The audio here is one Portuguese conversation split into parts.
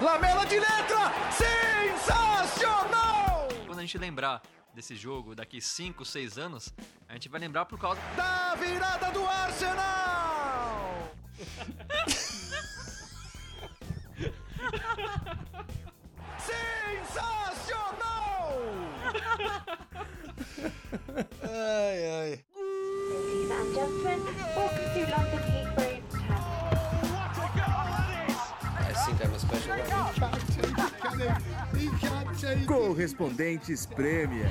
Lamela de letra! Sensacional! Quando a gente lembrar desse jogo daqui 5, 6 anos, a gente vai lembrar por causa da virada do Arsenal! Sensacional! ai, ai. Correspondentes Premier.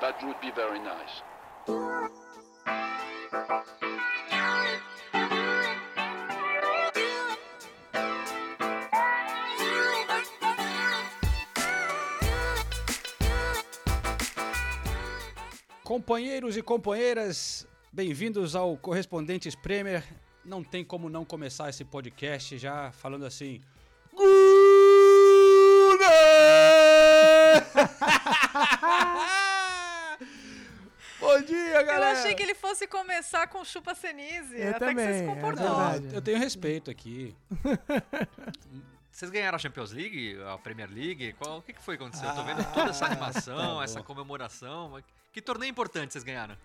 That would be very nice. Companheiros e companheiras, bem-vindos ao Correspondentes Premier. Não tem como não começar esse podcast já falando assim. Bom dia, Eu galera! achei que ele fosse começar com chupa senise. Eu até que você se também, é comportou. verdade. Eu tenho respeito aqui. Vocês ganharam a Champions League, a Premier League? Qual, o que, que foi que aconteceu? Eu tô vendo toda essa animação, tá essa comemoração. Que torneio importante vocês ganharam?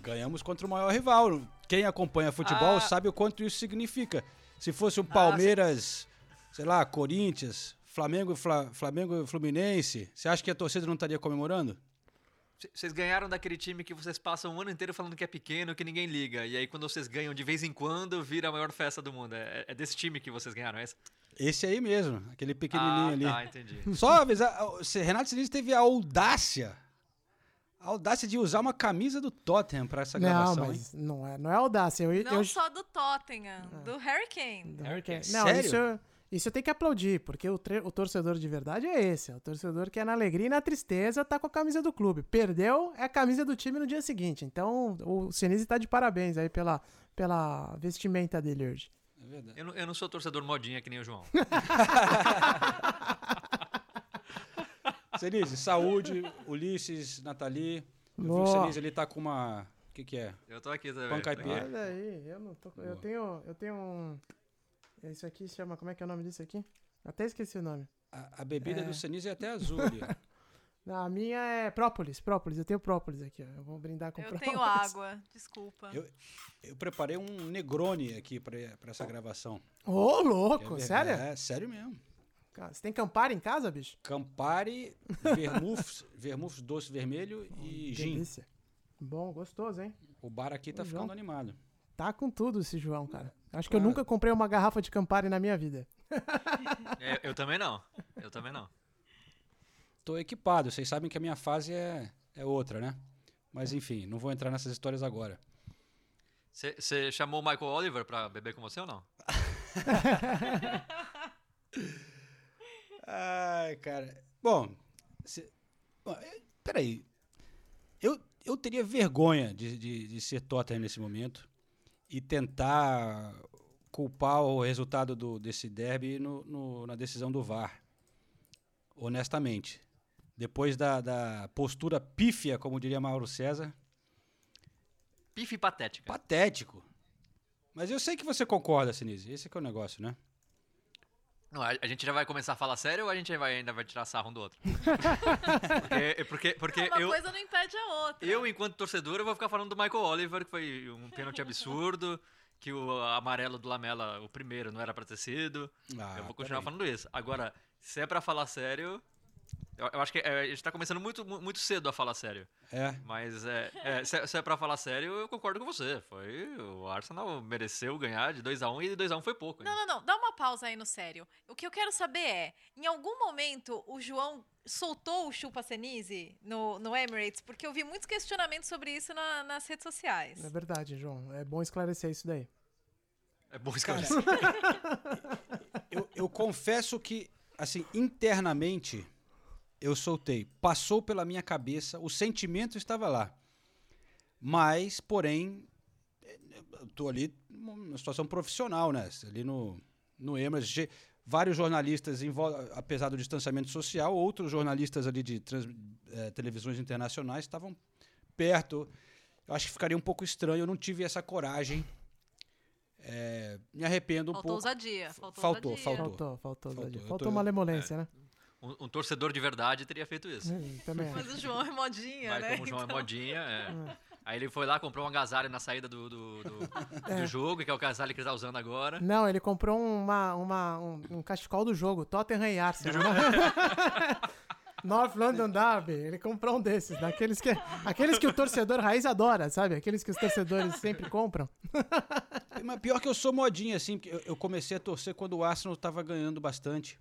Ganhamos contra o maior rival. Quem acompanha futebol Ah. sabe o quanto isso significa. Se fosse um Palmeiras, sei lá, Corinthians, Flamengo, e Fla- Flamengo e Fluminense, você acha que a torcida não estaria comemorando? Vocês ganharam daquele time que vocês passam o ano inteiro falando que é pequeno, que ninguém liga. E aí quando vocês ganham de vez em quando, vira a maior festa do mundo. É, é desse time que vocês ganharam, é esse? Esse aí mesmo, aquele pequenininho ah, ali. tá, entendi. Só avisar, Renato Sinistro teve a audácia, a audácia de usar uma camisa do Tottenham para essa Não, gravação, hein? mas não é, não é audácia. Eu, Não eu, só do Tottenham, do Harry Kane. do Harry Kane. Não, Sério? isso, isso eu tenho que aplaudir, porque o, o torcedor de verdade é esse. É o torcedor que é na alegria e na tristeza tá com a camisa do clube. Perdeu, é a camisa do time no dia seguinte. Então, o Senise tá de parabéns aí pela, pela vestimenta dele hoje. É verdade. Eu não, eu não sou torcedor modinha que nem o João. Senise, saúde, Ulisses, Nathalie. Eu vi o Boa. Senise, ele tá com uma... O que que é? Eu tô aqui também. Pão tô caipira. aqui. Olha aí, eu não tô. Eu tenho. Eu tenho um. Isso aqui se chama. Como é que é o nome disso aqui? Até esqueci o nome. A, a bebida É. do Senise é até azul ali. Não, a minha é própolis, própolis. Eu tenho própolis aqui, ó. Eu vou brindar com Eu própolis. tenho água, desculpa. Eu, eu preparei um Negroni aqui pra, pra essa gravação. Ô, É louco, verdade. sério? É, sério mesmo. Cara, Você tem Campari em casa, bicho? Campari, vermouth, vermouth doce vermelho e gin. Delícia. Bom, gostoso, hein? O bar aqui tá ficando João. animado. Tá com tudo esse João, cara. Acho que eu Cara. nunca comprei uma garrafa de Campari na minha vida. É, eu também não. Eu também não. Tô equipado, vocês sabem que a minha fase é, é outra, né? Mas enfim, não vou entrar nessas histórias agora. Você chamou o Michael Oliver pra beber com você ou não? Ai, cara. Bom, cê- bom, é, peraí. Eu, eu teria vergonha de, de, de ser Tottenham nesse momento e tentar culpar o resultado do, desse derby no, no- na decisão do VAR. Honestamente. Depois da, da postura pífia, como diria Mauro César, Pife patética. patético. Mas eu sei que você concorda, Sinise. Esse que é o negócio, né? Não, a, gente já vai começar a falar sério ou a gente vai- ainda vai tirar sarro um do outro? porque porque, porque Uma eu, coisa não impede a outra. eu, enquanto torcedor, eu vou ficar falando do Michael Oliver, que foi um pênalti absurdo, que o amarelo do Lamela, o primeiro, não era pra ter sido. Ah, eu vou continuar peraí. falando isso. Agora, se é pra falar sério... Eu, eu acho que é, a gente tá começando muito, mu- muito cedo a falar sério. É. Mas é, é, se, é- se é pra falar sério, eu concordo com você. Foi. O Arsenal mereceu ganhar de 2x1 e de 2x1 foi pouco. Não, não, não. Dá uma pausa aí no sério. O que eu quero saber é, em algum momento o João soltou o chupa senise no, no Emirates? Porque eu vi muitos questionamentos sobre isso na- nas redes sociais. É verdade, João. É bom esclarecer isso daí. É bom esclarecer. eu, eu confesso que, assim, internamente, eu soltei. Passou pela minha cabeça, o sentimento estava lá. Mas, porém, eh, eu tô ali numa situação profissional, né? Ali no, no. Ge- Vários jornalistas, apesar do distanciamento social, outros jornalistas ali de trans- eh, televisões internacionais estavam perto. Eu acho que ficaria um pouco estranho, eu não tive essa coragem É, me arrependo um Faltou pouco. ousadia. Faltou, Faltou, ousadia. faltou. Faltou, faltou, Faltou. faltou, Eu faltou tô- malemolência, né? Um, um torcedor de verdade teria feito isso. Hum, Também. Mas o João é modinha, Mas né? como o João é Então- modinha, é. Aí ele foi lá, comprou um agasalho na saída do, do, do- do jogo, que é o agasalho que ele tá usando agora. Não, ele comprou uma, uma, um, um cachecol do jogo, Tottenham e Arsenal. North London Derby, ele comprou um desses, daqueles que, aqueles que o torcedor raiz adora, sabe? Aqueles que os torcedores sempre compram. Mas pior que eu sou modinha, assim, porque eu, eu comecei a torcer quando o Arsenal tava ganhando bastante.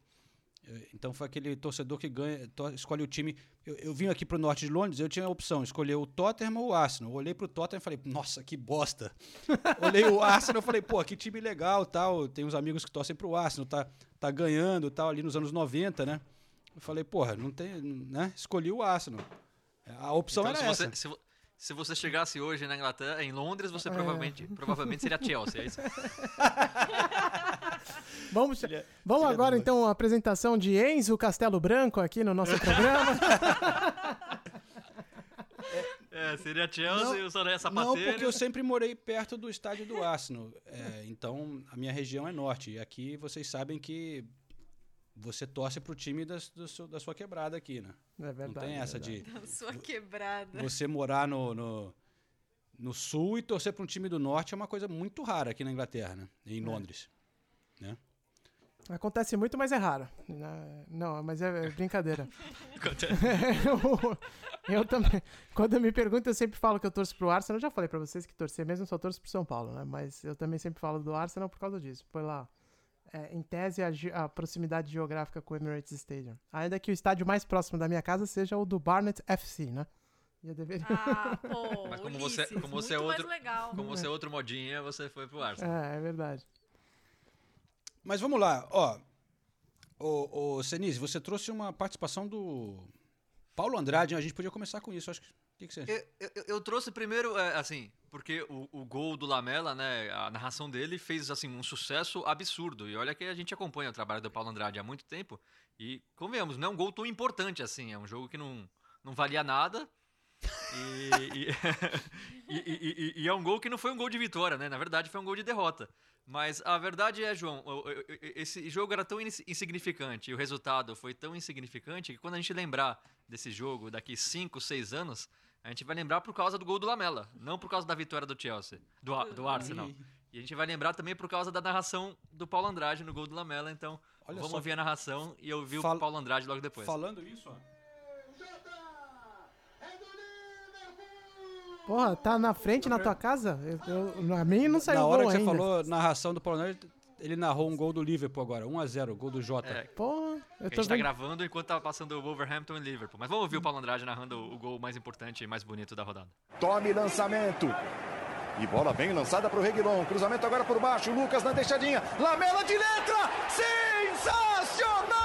Então foi aquele torcedor que ganha, to- escolhe o time. Eu, eu vim aqui pro norte de Londres, eu tinha a opção, escolher o Tottenham ou o Arsenal. Eu olhei pro Tottenham e falei, nossa, que bosta. olhei o Arsenal e falei, pô, que time legal tal. Tem uns amigos que torcem pro Arsenal, tá, tá ganhando tal, ali nos anos 90, né? Eu falei, porra, não tem, né? Escolhi o Arsenal. A opção Então, era se essa. você, se, vo- se você chegasse hoje na Inglaterra, em Londres, você provavelmente, provavelmente seria Chelsea, é isso? Vamos, vamos agora, então, a apresentação de Enzo Castelo Branco aqui no nosso programa. É, seria Chelsea, Não, eu só essa Não, porque eu sempre morei perto do estádio do Arsenal. É, então, a minha região é norte. E aqui vocês sabem que você torce pro time das- do seu- da sua quebrada aqui, né? É verdade. não tem é essa verdade. de Sua quebrada. você morar no, no, no sul e torcer para um time do norte é uma coisa muito rara aqui na Inglaterra, né? Em Londres. Né? Acontece muito, mas é raro. Na- Não, mas é, é brincadeira. eu, eu também. Quando me perguntam, eu sempre falo que eu torço pro Arsenal. Eu já falei pra vocês que torcer mesmo, só torço pro São Paulo, né? Mas eu também sempre falo do Arsenal por causa disso. Foi lá. É, em tese, a, a proximidade geográfica com o Emirates Stadium. Ainda que o estádio mais próximo da minha casa seja o do Barnet FC, né? E eu deveria. Ah, pô, Mas como Ulisses, você- como você é outro- mais legal. Como você é outro modinha, você foi pro Arsenal. É, é verdade. Mas vamos lá, ó. Ô, ô Senise, você trouxe uma participação do Paulo Andrade, a gente podia começar com isso, acho que. O que, que você. Eu, eu- eu trouxe primeiro, é, assim, porque o, o gol do Lamela, né, a narração dele fez, assim, um sucesso absurdo. E olha que a gente acompanha o trabalho do Paulo Andrade há muito tempo. E, convenhamos, não é um gol tão importante assim. É um jogo que não, não valia nada. E- e- e- e é um gol que não foi um gol de vitória, né? Na verdade, foi um gol de derrota. Mas a verdade é, João, esse jogo era tão ins- insignificante e o resultado foi tão insignificante que quando a gente lembrar desse jogo daqui 5, 6 anos, a gente vai lembrar por causa do gol do Lamela, não por causa da vitória do Chelsea, do, do Arsenal. E a gente vai lembrar também por causa da narração do Paulo Andrade no gol do Lamela. Então, Olha vamos só. ouvir a narração e ouvir o Paulo Andrade logo depois. Falando isso, ó. Porra, tá na frente na tua casa? Eu, eu, a mim não saiu Na hora gol que você ainda. falou narração do Paulo Andrade, ele narrou um gol do Liverpool agora, 1x0, gol do Jota. É, Porra, eu a tô gente tá vendo. gravando enquanto tá passando o Wolverhampton e Liverpool. Mas vamos ouvir o Paulo Andrade narrando o gol mais importante e mais bonito da rodada. Tome lançamento. E bola bem lançada para o Reguilon. Cruzamento agora por baixo. Lucas na deixadinha. Lamela de letra. Sensacional!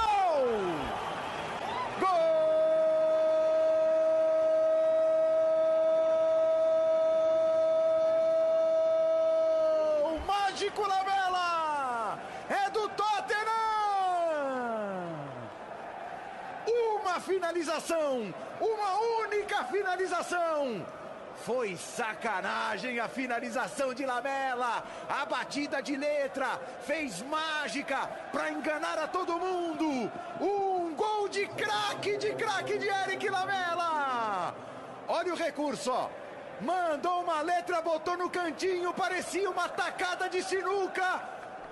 Gol! Mágico Lamela! É do Tottenham! Uma finalização! Uma única finalização! Foi sacanagem a finalização de Lamela! A batida de letra fez mágica para enganar a todo mundo! Um gol de craque, de craque de Eric Lamela! Olha o recurso, ó! Mandou uma letra, botou no cantinho, parecia uma tacada de sinuca!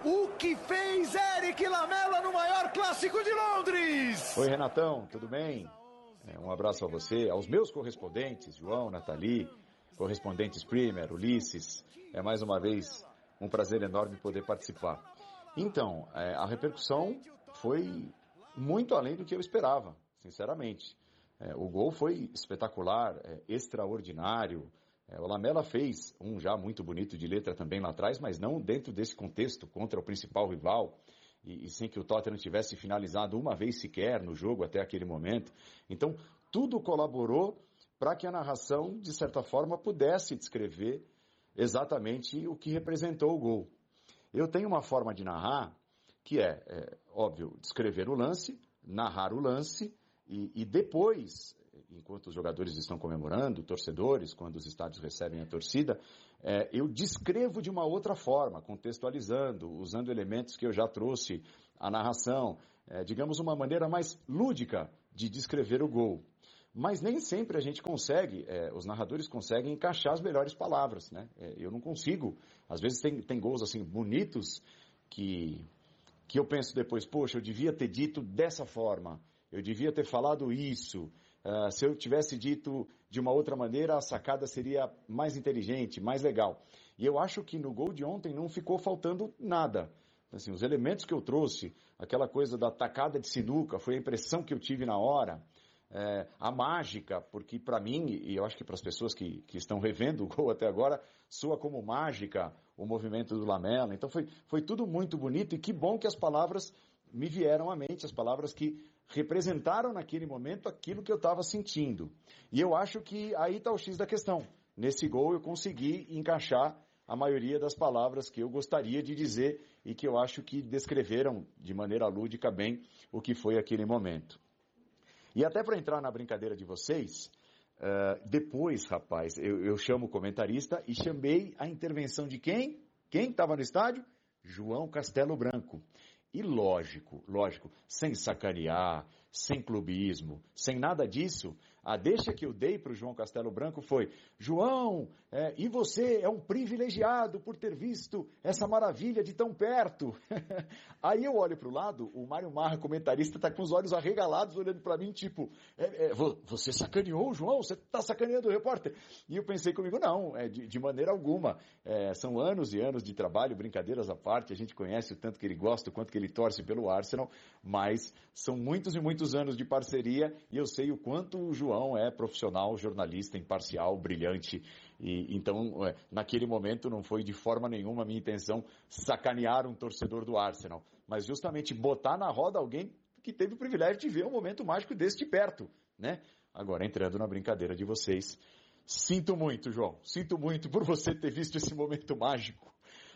O que fez Eric Lamela no maior clássico de Londres? Oi, Renatão, tudo bem? É, um abraço a você, aos meus correspondentes, João, Nathalie, correspondentes Primer, Ulisses. É mais uma vez um prazer enorme poder participar. Então, é, a repercussão foi muito além do que eu esperava, sinceramente. É, o gol foi espetacular, extraordinário. O Lamela fez um já muito bonito de letra também lá atrás, mas não dentro desse contexto contra o principal rival e, e sem que o Tottenham tivesse finalizado uma vez sequer no jogo até aquele momento. Então, tudo colaborou para que a narração, de certa forma, pudesse descrever exatamente o que representou o gol. Eu tenho uma forma de narrar que é, é óbvio, descrever o lance, narrar o lance e, e depois enquanto os jogadores estão comemorando, torcedores, quando os estádios recebem a torcida, é, eu descrevo de uma outra forma, contextualizando, usando elementos que eu já trouxe à narração, é, digamos uma maneira mais lúdica de descrever o gol. Mas nem sempre a gente consegue, é, os narradores conseguem encaixar as melhores palavras, né? É, eu não consigo. Às vezes tem, tem gols assim bonitos que, que eu penso depois, poxa, eu devia ter dito dessa forma, eu devia ter falado isso. Uh, se eu tivesse dito de uma outra maneira, a sacada seria mais inteligente, mais legal. E eu acho que no gol de ontem não ficou faltando nada. Assim, os elementos que eu trouxe, aquela coisa da tacada de sinuca, foi a impressão que eu tive na hora. É, a mágica, porque para mim, e eu acho que para as pessoas que, que estão revendo o gol até agora, soa como mágica o movimento do Lamela. Então foi, foi tudo muito bonito e que bom que as palavras me vieram à mente, as palavras que representaram naquele momento aquilo que eu estava sentindo. E eu acho que aí está o X da questão. Nesse gol eu consegui encaixar a maioria das palavras que eu gostaria de dizer e que eu acho que descreveram de maneira lúdica bem o que foi aquele momento. E até para entrar na brincadeira de vocês, uh, depois, rapaz, eu, eu chamo o comentarista e chamei a intervenção de quem? Quem estava no estádio? João Castelo Branco. E lógico, lógico, sem sacanear, sem clubismo, sem nada disso, a deixa que eu dei para o João Castelo Branco foi: João, é, e você é um privilegiado por ter visto essa maravilha de tão perto. Aí eu olho para o lado, o Mário Marra, comentarista, está com os olhos arregalados, olhando para mim, tipo: é, é, Você sacaneou João? Você está sacaneando o repórter? E eu pensei comigo: não, é, de, de maneira alguma. É, são anos e anos de trabalho, brincadeiras à parte, a gente conhece o tanto que ele gosta, o quanto que ele torce pelo Arsenal, mas são muitos e muitos anos de parceria e eu sei o quanto o João é profissional, jornalista, imparcial, brilhante. E, então, é, naquele momento, não foi de forma nenhuma a minha intenção sacanear um torcedor do Arsenal, mas justamente botar na roda alguém que teve o privilégio de ver um momento mágico deste perto, né? Agora, entrando na brincadeira de vocês, sinto muito, João, sinto muito por você ter visto esse momento mágico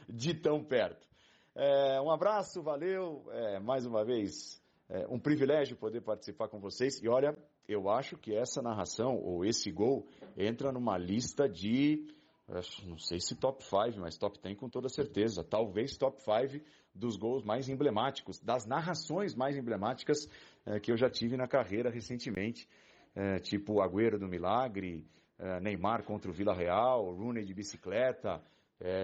de tão perto. É, um abraço, valeu, é, mais uma vez, é um privilégio poder participar com vocês. E olha, eu acho que essa narração, ou esse gol, entra numa lista de, não sei se top 5, mas top 10 com toda certeza. Talvez top 5 dos gols mais emblemáticos, das narrações mais emblemáticas é, que eu já tive na carreira recentemente. É, tipo Agüero do Milagre, é, Neymar contra o Vila Real, Rooney de bicicleta.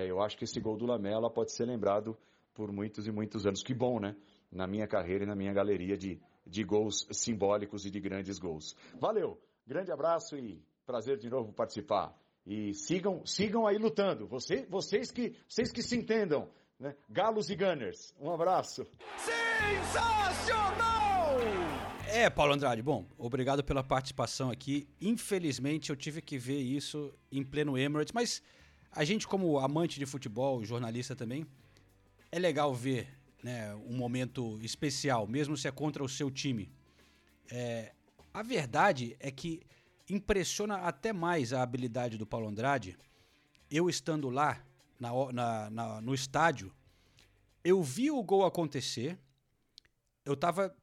eu acho que esse gol do Lamela pode ser lembrado por muitos e muitos anos. Que bom, né? Na minha carreira e na minha galeria de de gols simbólicos e de grandes gols. Valeu, grande abraço e prazer de novo participar. E sigam, sigam aí lutando. Você, vocês que, vocês que se entendam, né? Galos e Gunners. Um abraço. Sensacional! É, Paulo Andrade, bom, obrigado pela participação aqui. Infelizmente eu tive que ver isso em pleno Emirates, mas a gente como amante de futebol, jornalista também, é legal ver né, um momento especial, mesmo se é contra o seu time. É, a verdade é que impressiona até mais a habilidade do Paulo Andrade. Eu estando lá na, na, na, no estádio, eu vi o gol acontecer. Eu tava.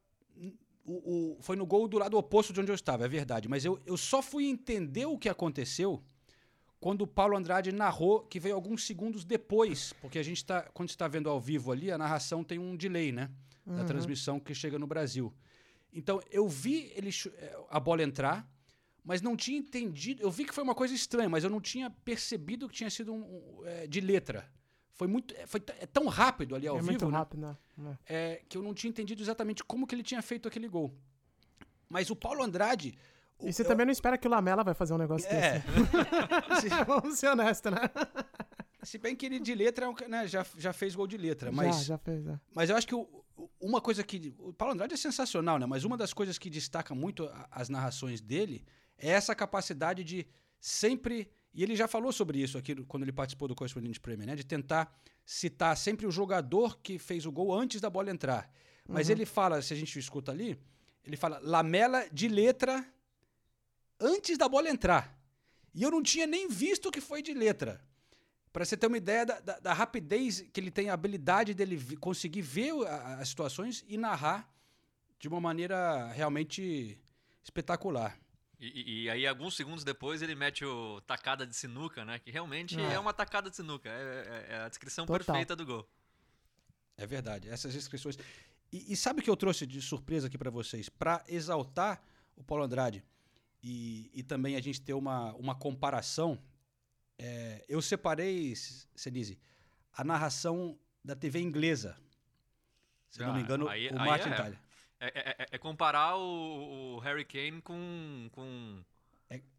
O, o, foi no gol do lado oposto de onde eu estava, é verdade. Mas eu, eu só fui entender o que aconteceu quando o Paulo Andrade narrou, que veio alguns segundos depois, porque a gente está, quando está vendo ao vivo ali, a narração tem um delay, né? Da uhum. transmissão que chega no Brasil. Então, eu vi ele, eh, a bola entrar, mas não tinha entendido. Eu vi que foi uma coisa estranha, mas eu não tinha percebido que tinha sido um, um, é, de letra. Foi muito. Eh, foi é tão rápido ali ao é vivo. Muito né? rápido, né? né? É, que eu não tinha entendido exatamente como que ele tinha feito aquele gol. Mas o Paulo Andrade e você eu... também não espera que o Lamela vai fazer um negócio é. desse. Vamos ser honestos, né? Se bem que ele de letra né, já, já fez gol de letra. Mas, já, já fez, é. Mas eu acho que o, uma coisa que. O Paulo Andrade é sensacional, né? Mas uma das coisas que destaca muito as narrações dele é essa capacidade de sempre. E ele já falou sobre isso aqui quando ele participou do Correspondente Premier, né? De tentar citar sempre o jogador que fez o gol antes da bola entrar. Mas uhum. ele fala, se a gente escuta ali, ele fala Lamela de letra antes da bola entrar. E eu não tinha nem visto que foi de letra. Para você ter uma ideia da, da, da, rapidez que ele tem, a habilidade dele conseguir ver as situações e narrar de uma maneira realmente espetacular. E, e- e aí, alguns segundos depois, ele mete o tacada de sinuca, né? Que realmente É. é, uma tacada de sinuca. É, é- é a descrição Total. perfeita do gol. É verdade, essas inscrições. E, e sabe o que eu trouxe de surpresa aqui para vocês? Para exaltar o Paulo Andrade e, e também a gente ter uma, uma comparação, é, eu separei, Senise, a narração da TV inglesa. Se não me Ah, engano, aí- o aí Martin é-. É, é- é- é comparar o, o Harry Kane com. com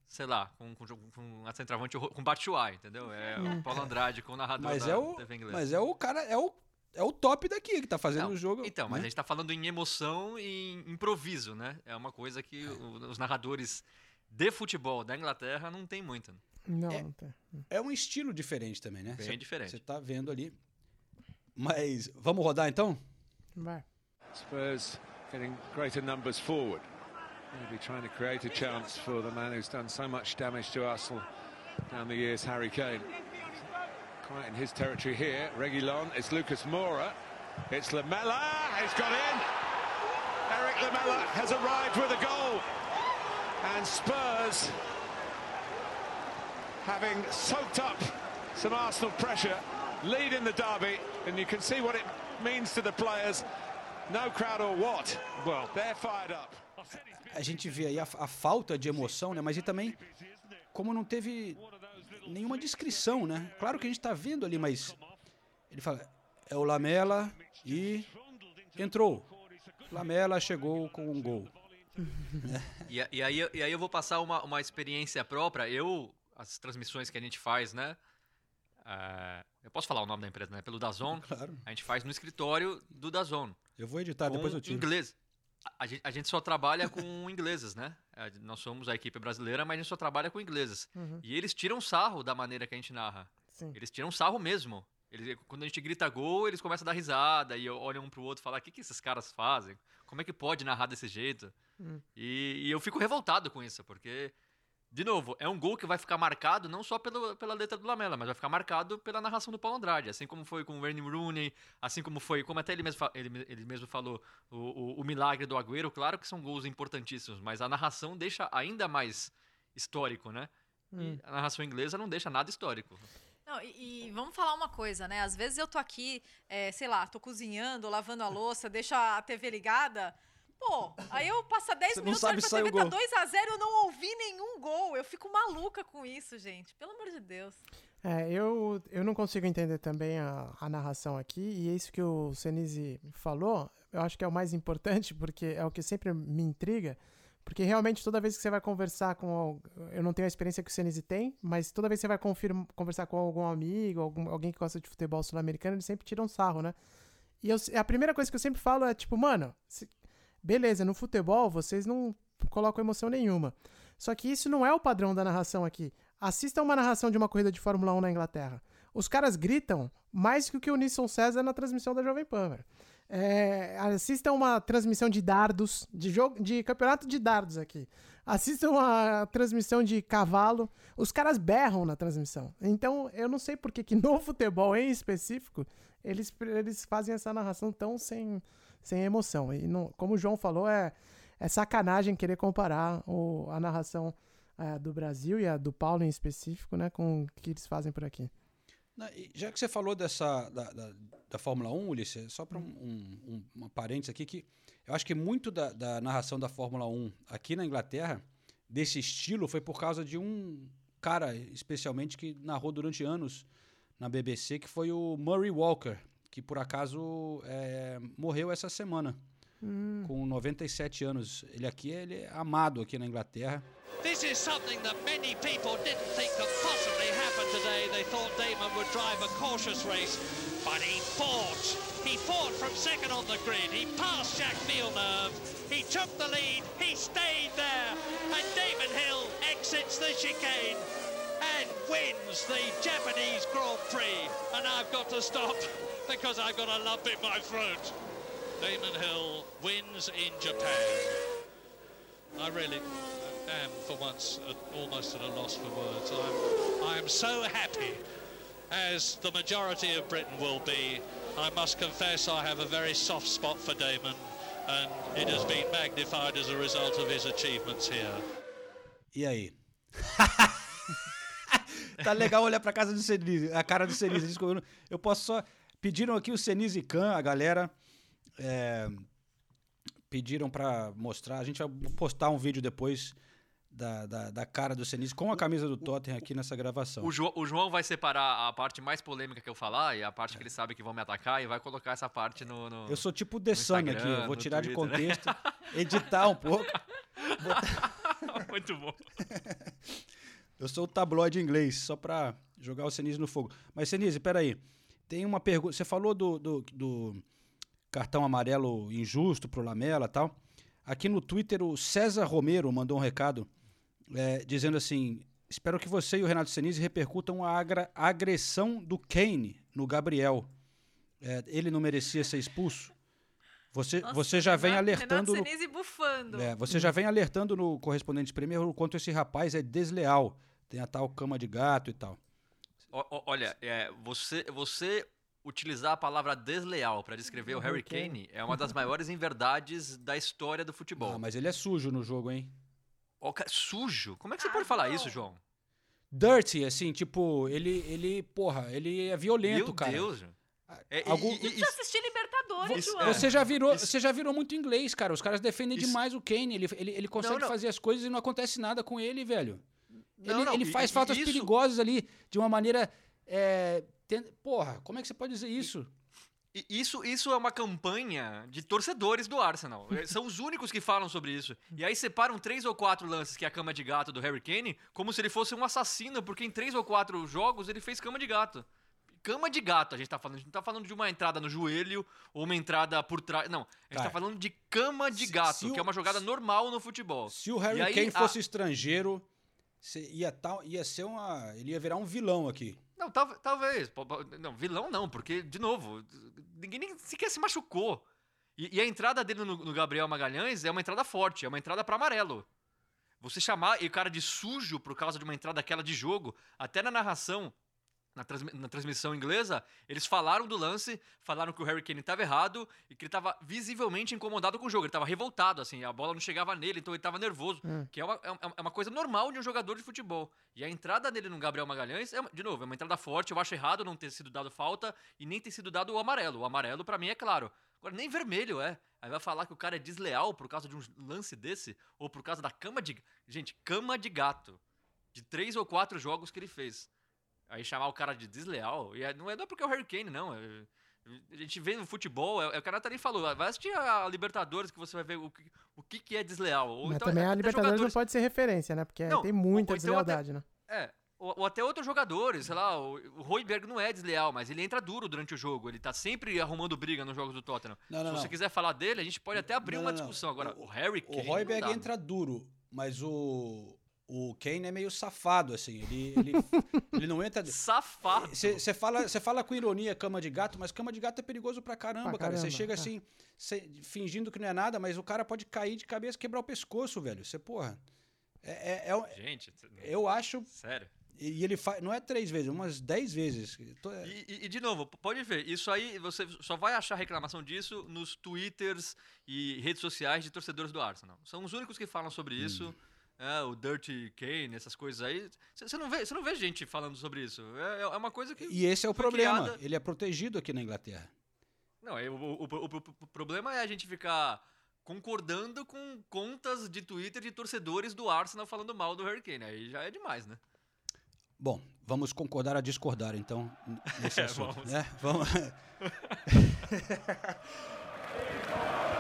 Sei lá, com, com, com a centroavante com Batshuayi, entendeu? É o Paulo Andrade com o narrador Mas da é o, TV inglesa. mas é o cara, é o, é o top daqui que tá fazendo Não, o jogo. Então, mas né? a gente tá falando em emoção e em improviso, né? É uma coisa que o- os narradores de futebol da Inglaterra não tem muito. Não, É- não tem. É um estilo diferente também, né? Bem Cê- diferente. Você tá vendo ali. Mas vamos rodar então? Vai. Spurs getting greater numbers forward. Maybe trying to create a chance for the man who's done so much damage to Arsenal down the years, Harry Kane. Quite in his territory here. Regulon, it's Lucas Moura. It's Lamella, he's got in. Eric Lamella has arrived with a goal. And Spurs, having soaked up some Arsenal pressure, lead in the derby. And you can see what it means to the players. No crowd or what? Well, they're fired up. A gente vê aí a, a falta de emoção, né? Mas e também como não teve nenhuma descrição, né? Claro que a gente tá vendo ali, mas ele fala é o Lamela e entrou. Lamela chegou com um gol. E, e aí, e aí eu vou passar uma, uma experiência própria. Eu, as transmissões que a gente faz, né? ah, eu posso falar o nome da empresa, né? Pelo Dazon. Claro. A gente faz no escritório do Dazon. Eu vou editar, depois eu tiro. inglês. A, gente, a gente só trabalha com ingleses, né? Nós somos a equipe brasileira, mas a gente só trabalha com ingleses. Uhum. E eles tiram sarro da maneira que a gente narra. Sim. Eles tiram sarro mesmo. Eles, quando a gente grita gol, eles começam a dar risada e olham um pro outro e falam: o que, que esses caras fazem? Como é que pode narrar desse jeito? Hum. E, e eu fico revoltado com isso, porque, de novo, é um gol que vai ficar marcado não só pelo, pela letra do Lamela, mas vai ficar marcado pela narração do Paulo Andrade, assim como foi com o Wayne Rooney, assim como foi, como até ele mesmo, ele, ele mesmo falou, o, o, o milagre do Agüero, claro que são gols importantíssimos, mas a narração deixa ainda mais histórico, né? Hum. E a narração inglesa não deixa nada histórico. Não, e, e vamos falar uma coisa, né? Às vezes eu tô aqui, é, sei lá, tô cozinhando, lavando a louça, deixo a TV ligada. Pô, aí eu passo 10 Você não minutos, sabe olho pra TV, tá gol. 2x0, eu não ouvi nenhum gol. Eu fico maluca com isso, gente. Pelo amor de Deus. É, eu, eu não consigo entender também a, a narração aqui, e é isso que o Senise falou, eu acho que é o mais importante, porque é o que sempre me intriga, porque realmente toda vez que você vai conversar com. Eu não tenho a experiência que o Senise tem, mas toda vez que você vai confirma, conversar com algum amigo, algum, alguém que gosta de futebol sul-americano, eles sempre tiram sarro, né? E eu- a primeira coisa que eu sempre falo é tipo, mano, se- beleza, no futebol vocês não colocam emoção nenhuma. Só que isso não é o padrão da narração aqui. Assista uma narração de uma corrida de Fórmula 1 na Inglaterra. Os caras gritam mais que o que o Nisson César na transmissão da Jovem Pan. É, assistam uma transmissão de dardos, de jogo, de campeonato de dardos aqui. Assistam uma transmissão de cavalo. Os caras berram na transmissão. Então, eu não sei por que que no futebol em específico eles, eles fazem essa narração tão sem, sem emoção. E não- como o João falou, é, é sacanagem querer comparar o, a narração é, do Brasil e a do Paulo em específico, né, com o que eles fazem por aqui. Já que você falou dessa da, da, da Fórmula 1, Ulisses, só para um, um, um, parênteses aqui, que eu acho que muito da, da narração da Fórmula 1 aqui na Inglaterra, desse estilo, foi por causa de um cara, especialmente, que narrou durante anos na BBC, que foi o Murray Walker, que por acaso é, morreu essa semana, Hum. com 97 anos. Ele aqui ele é amado aqui na Inglaterra. This is something that many people didn't think could possibly happen today. They thought Damon would drive a cautious race, but he fought. He fought from second on the grid. He passed Jack Villeneuve. He took the lead. He stayed there. And Damon Hill exits the chicane and wins the Japanese Grand Prix. And I've got to stop because I've got a lump in my throat. Damon Hill wins in Japan. I really am, for once, almost at a loss for words. I'm, I'm so happy, as the majority of Britain will be. I must confess I have a very soft spot for Damon, and it has been magnified as a result of his achievements here. E aí? tá legal olhar pra casa do Senise, a cara do Senise. Eu posso só. Pediram aqui o Senise Khan, a galera. é, pediram pra mostrar. A gente vai postar um vídeo depois da, da, da cara do Senise com a camisa do Tottenham aqui nessa gravação. O, Jo- o João vai separar a parte mais polêmica que eu falar e a parte que ele sabe que vão me atacar e vai colocar essa parte no. no- Eu sou tipo o The Sun aqui, eu vou tirar de Twitter, né? contexto, editar um pouco. Muito bom. Eu sou o tabloide inglês, só pra jogar o Senise no fogo. Mas, Senise, peraí. Tem uma pergunta. Você falou do, do, do cartão amarelo injusto pro Lamela e tal. Aqui no Twitter, o César Romero mandou um recado é, dizendo assim: Espero que você e o Renato Senise repercutam a, agressão do Kane no Gabriel. É, ele não merecia ser expulso? Você, Nossa, você já vem Renato- alertando. Renato no- Senise bufando. é, você já vem alertando no correspondente Premier o quanto esse rapaz é desleal. Tem a tal cama de gato e tal. O- o- olha, é, você, você utilizar a palavra desleal para descrever o Harry Kane é uma das maiores inverdades da história do futebol. Ah, mas ele é sujo no jogo, hein? Sujo? Como é que você pode falar isso, João? Dirty, assim, tipo, ele, ele, porra, ele é violento, Meu cara. Deus. É, e- Algum- e- e- Precisa assistir Libertadores, Isso- João. Você já virou, você já virou muito inglês, cara. Os caras defendem Isso- demais o Kane. Ele, ele, ele consegue Não, não. fazer as coisas e não acontece nada com ele, velho. Não, ele não, ele faz e- faltas isso- perigosas ali de uma maneira. é, ten- Porra, como é que você pode dizer isso? E Isso, isso é uma campanha de torcedores do Arsenal. Eh, São os únicos que falam sobre isso. E aí separam três ou quatro lances que é a cama de gato do Harry Kane como se ele fosse um assassino, porque em três ou quatro jogos ele fez cama de gato. Cama de gato, a gente tá falando. A gente não tá falando de uma entrada no joelho ou uma entrada por trás. Não, a gente Cara, tá falando de cama de se- gato, se o- que é uma jogada normal no futebol. Se o Harry Kane a- fosse estrangeiro, ia, tal, ia ser uma. Ele ia virar um vilão aqui. Não, tal- talvez. Não, vilão não, porque, de novo, ninguém nem sequer se machucou. E, e a entrada dele no, no Gabriel Magalhães é uma entrada forte, é uma entrada pra amarelo. Você chamar o cara de sujo por causa de uma entrada daquela de jogo, até na narração, na, transmi- na transmissão inglesa, eles falaram do lance, falaram que o Harry Kane estava errado e que ele estava visivelmente incomodado com o jogo. Ele estava revoltado, assim, a bola não chegava nele, então ele estava nervoso. Que é uma, é uma- é uma coisa normal de um jogador de futebol. E a entrada dele no Gabriel Magalhães, é, de novo, é uma entrada forte. Eu acho errado não ter sido dado falta e nem ter sido dado o amarelo. O amarelo, pra mim, é claro. Agora, nem vermelho é. Aí vai falar que o cara é desleal por causa de um lance desse ou por causa da cama de. Gente, cama de gato. De três ou quatro jogos que ele fez. Aí chamar o cara de desleal. E é- não é não é porque é o Harry Kane, não. É- a gente vê no futebol, é, é o que a Nathalie falou. Vai assistir a Libertadores que você vai ver o que, o que, que é desleal. Ou Mas então, também a até Libertadores não jogadores- pode ser referência, né? Porque Não, tem muita ou então até- deslealdade, né? É, ou, ou até outros jogadores, sei lá, o, o Royberg não é desleal, mas ele entra duro durante o jogo. Ele tá sempre arrumando briga nos jogos do Tottenham. Não, não, Se não. você quiser falar dele, a gente pode até abrir Não, uma não, não. discussão. Agora, o, Harry O Kane. não Royberg entra duro, mas o. O Kane é meio safado, assim. Ele, ele, ele não entra. Safado. Você fala, cê fala com ironia cama de gato, mas cama de gato é perigoso pra caramba, Pra cara. Você chega é. assim, cê- fingindo que não é nada, mas o cara pode cair de cabeça e quebrar o pescoço, velho. Você, porra. É, é- é- Gente, eu acho. sério. E ele faz. Não é três vezes, umas dez vezes. Tô- é, E, e- e, de novo, pode ver, isso aí você só vai achar reclamação disso nos twitters e redes sociais de torcedores do Arsenal. São os únicos que falam sobre isso. É, o Dirty Kane, essas coisas aí. Você não vê, você não vê gente falando sobre isso. É, é uma coisa que. E esse é o problema. criada- Ele é protegido aqui na Inglaterra. Não, é, o, o- o- o- problema é a gente ficar concordando com contas de Twitter de torcedores do Arsenal falando mal do Harry Kane. Aí já é demais, né? Bom, vamos concordar a discordar, então, nesse É, assunto. vamos. né? Vamos.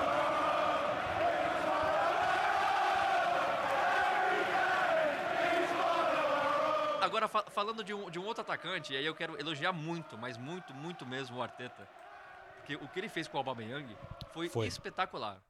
Agora, fa- falando de um, de um outro atacante, e aí eu quero elogiar muito, mas muito, muito mesmo o Arteta. Porque o que ele fez com o Aubameyang foi, Foi. espetacular.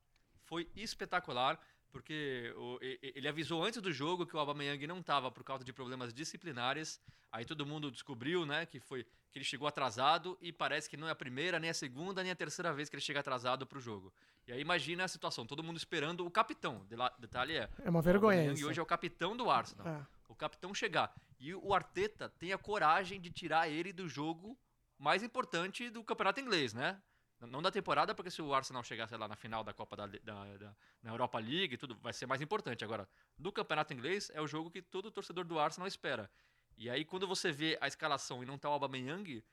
Foi espetacular, porque o- e- e- ele avisou antes do jogo que o Aubameyang não estava por causa de problemas disciplinares. Aí todo mundo descobriu, né, que foi que ele chegou atrasado e parece que não é a primeira, nem a segunda, nem a terceira vez que ele chega atrasado pro jogo. E aí imagina a situação, todo mundo esperando o capitão. Detalhe é, É uma o vergonha isso. hoje é o capitão do Arsenal É. o capitão chegar. E o Arteta tem a coragem de tirar ele do jogo mais importante do campeonato inglês, né? Não da temporada, porque se o Arsenal chegar, sei lá, na final da Copa da, da, da na Europa League tudo, vai ser mais importante. Agora, do campeonato inglês, é o jogo que todo torcedor do Arsenal espera. E aí, quando você vê a escalação e não tá o Aubameyang,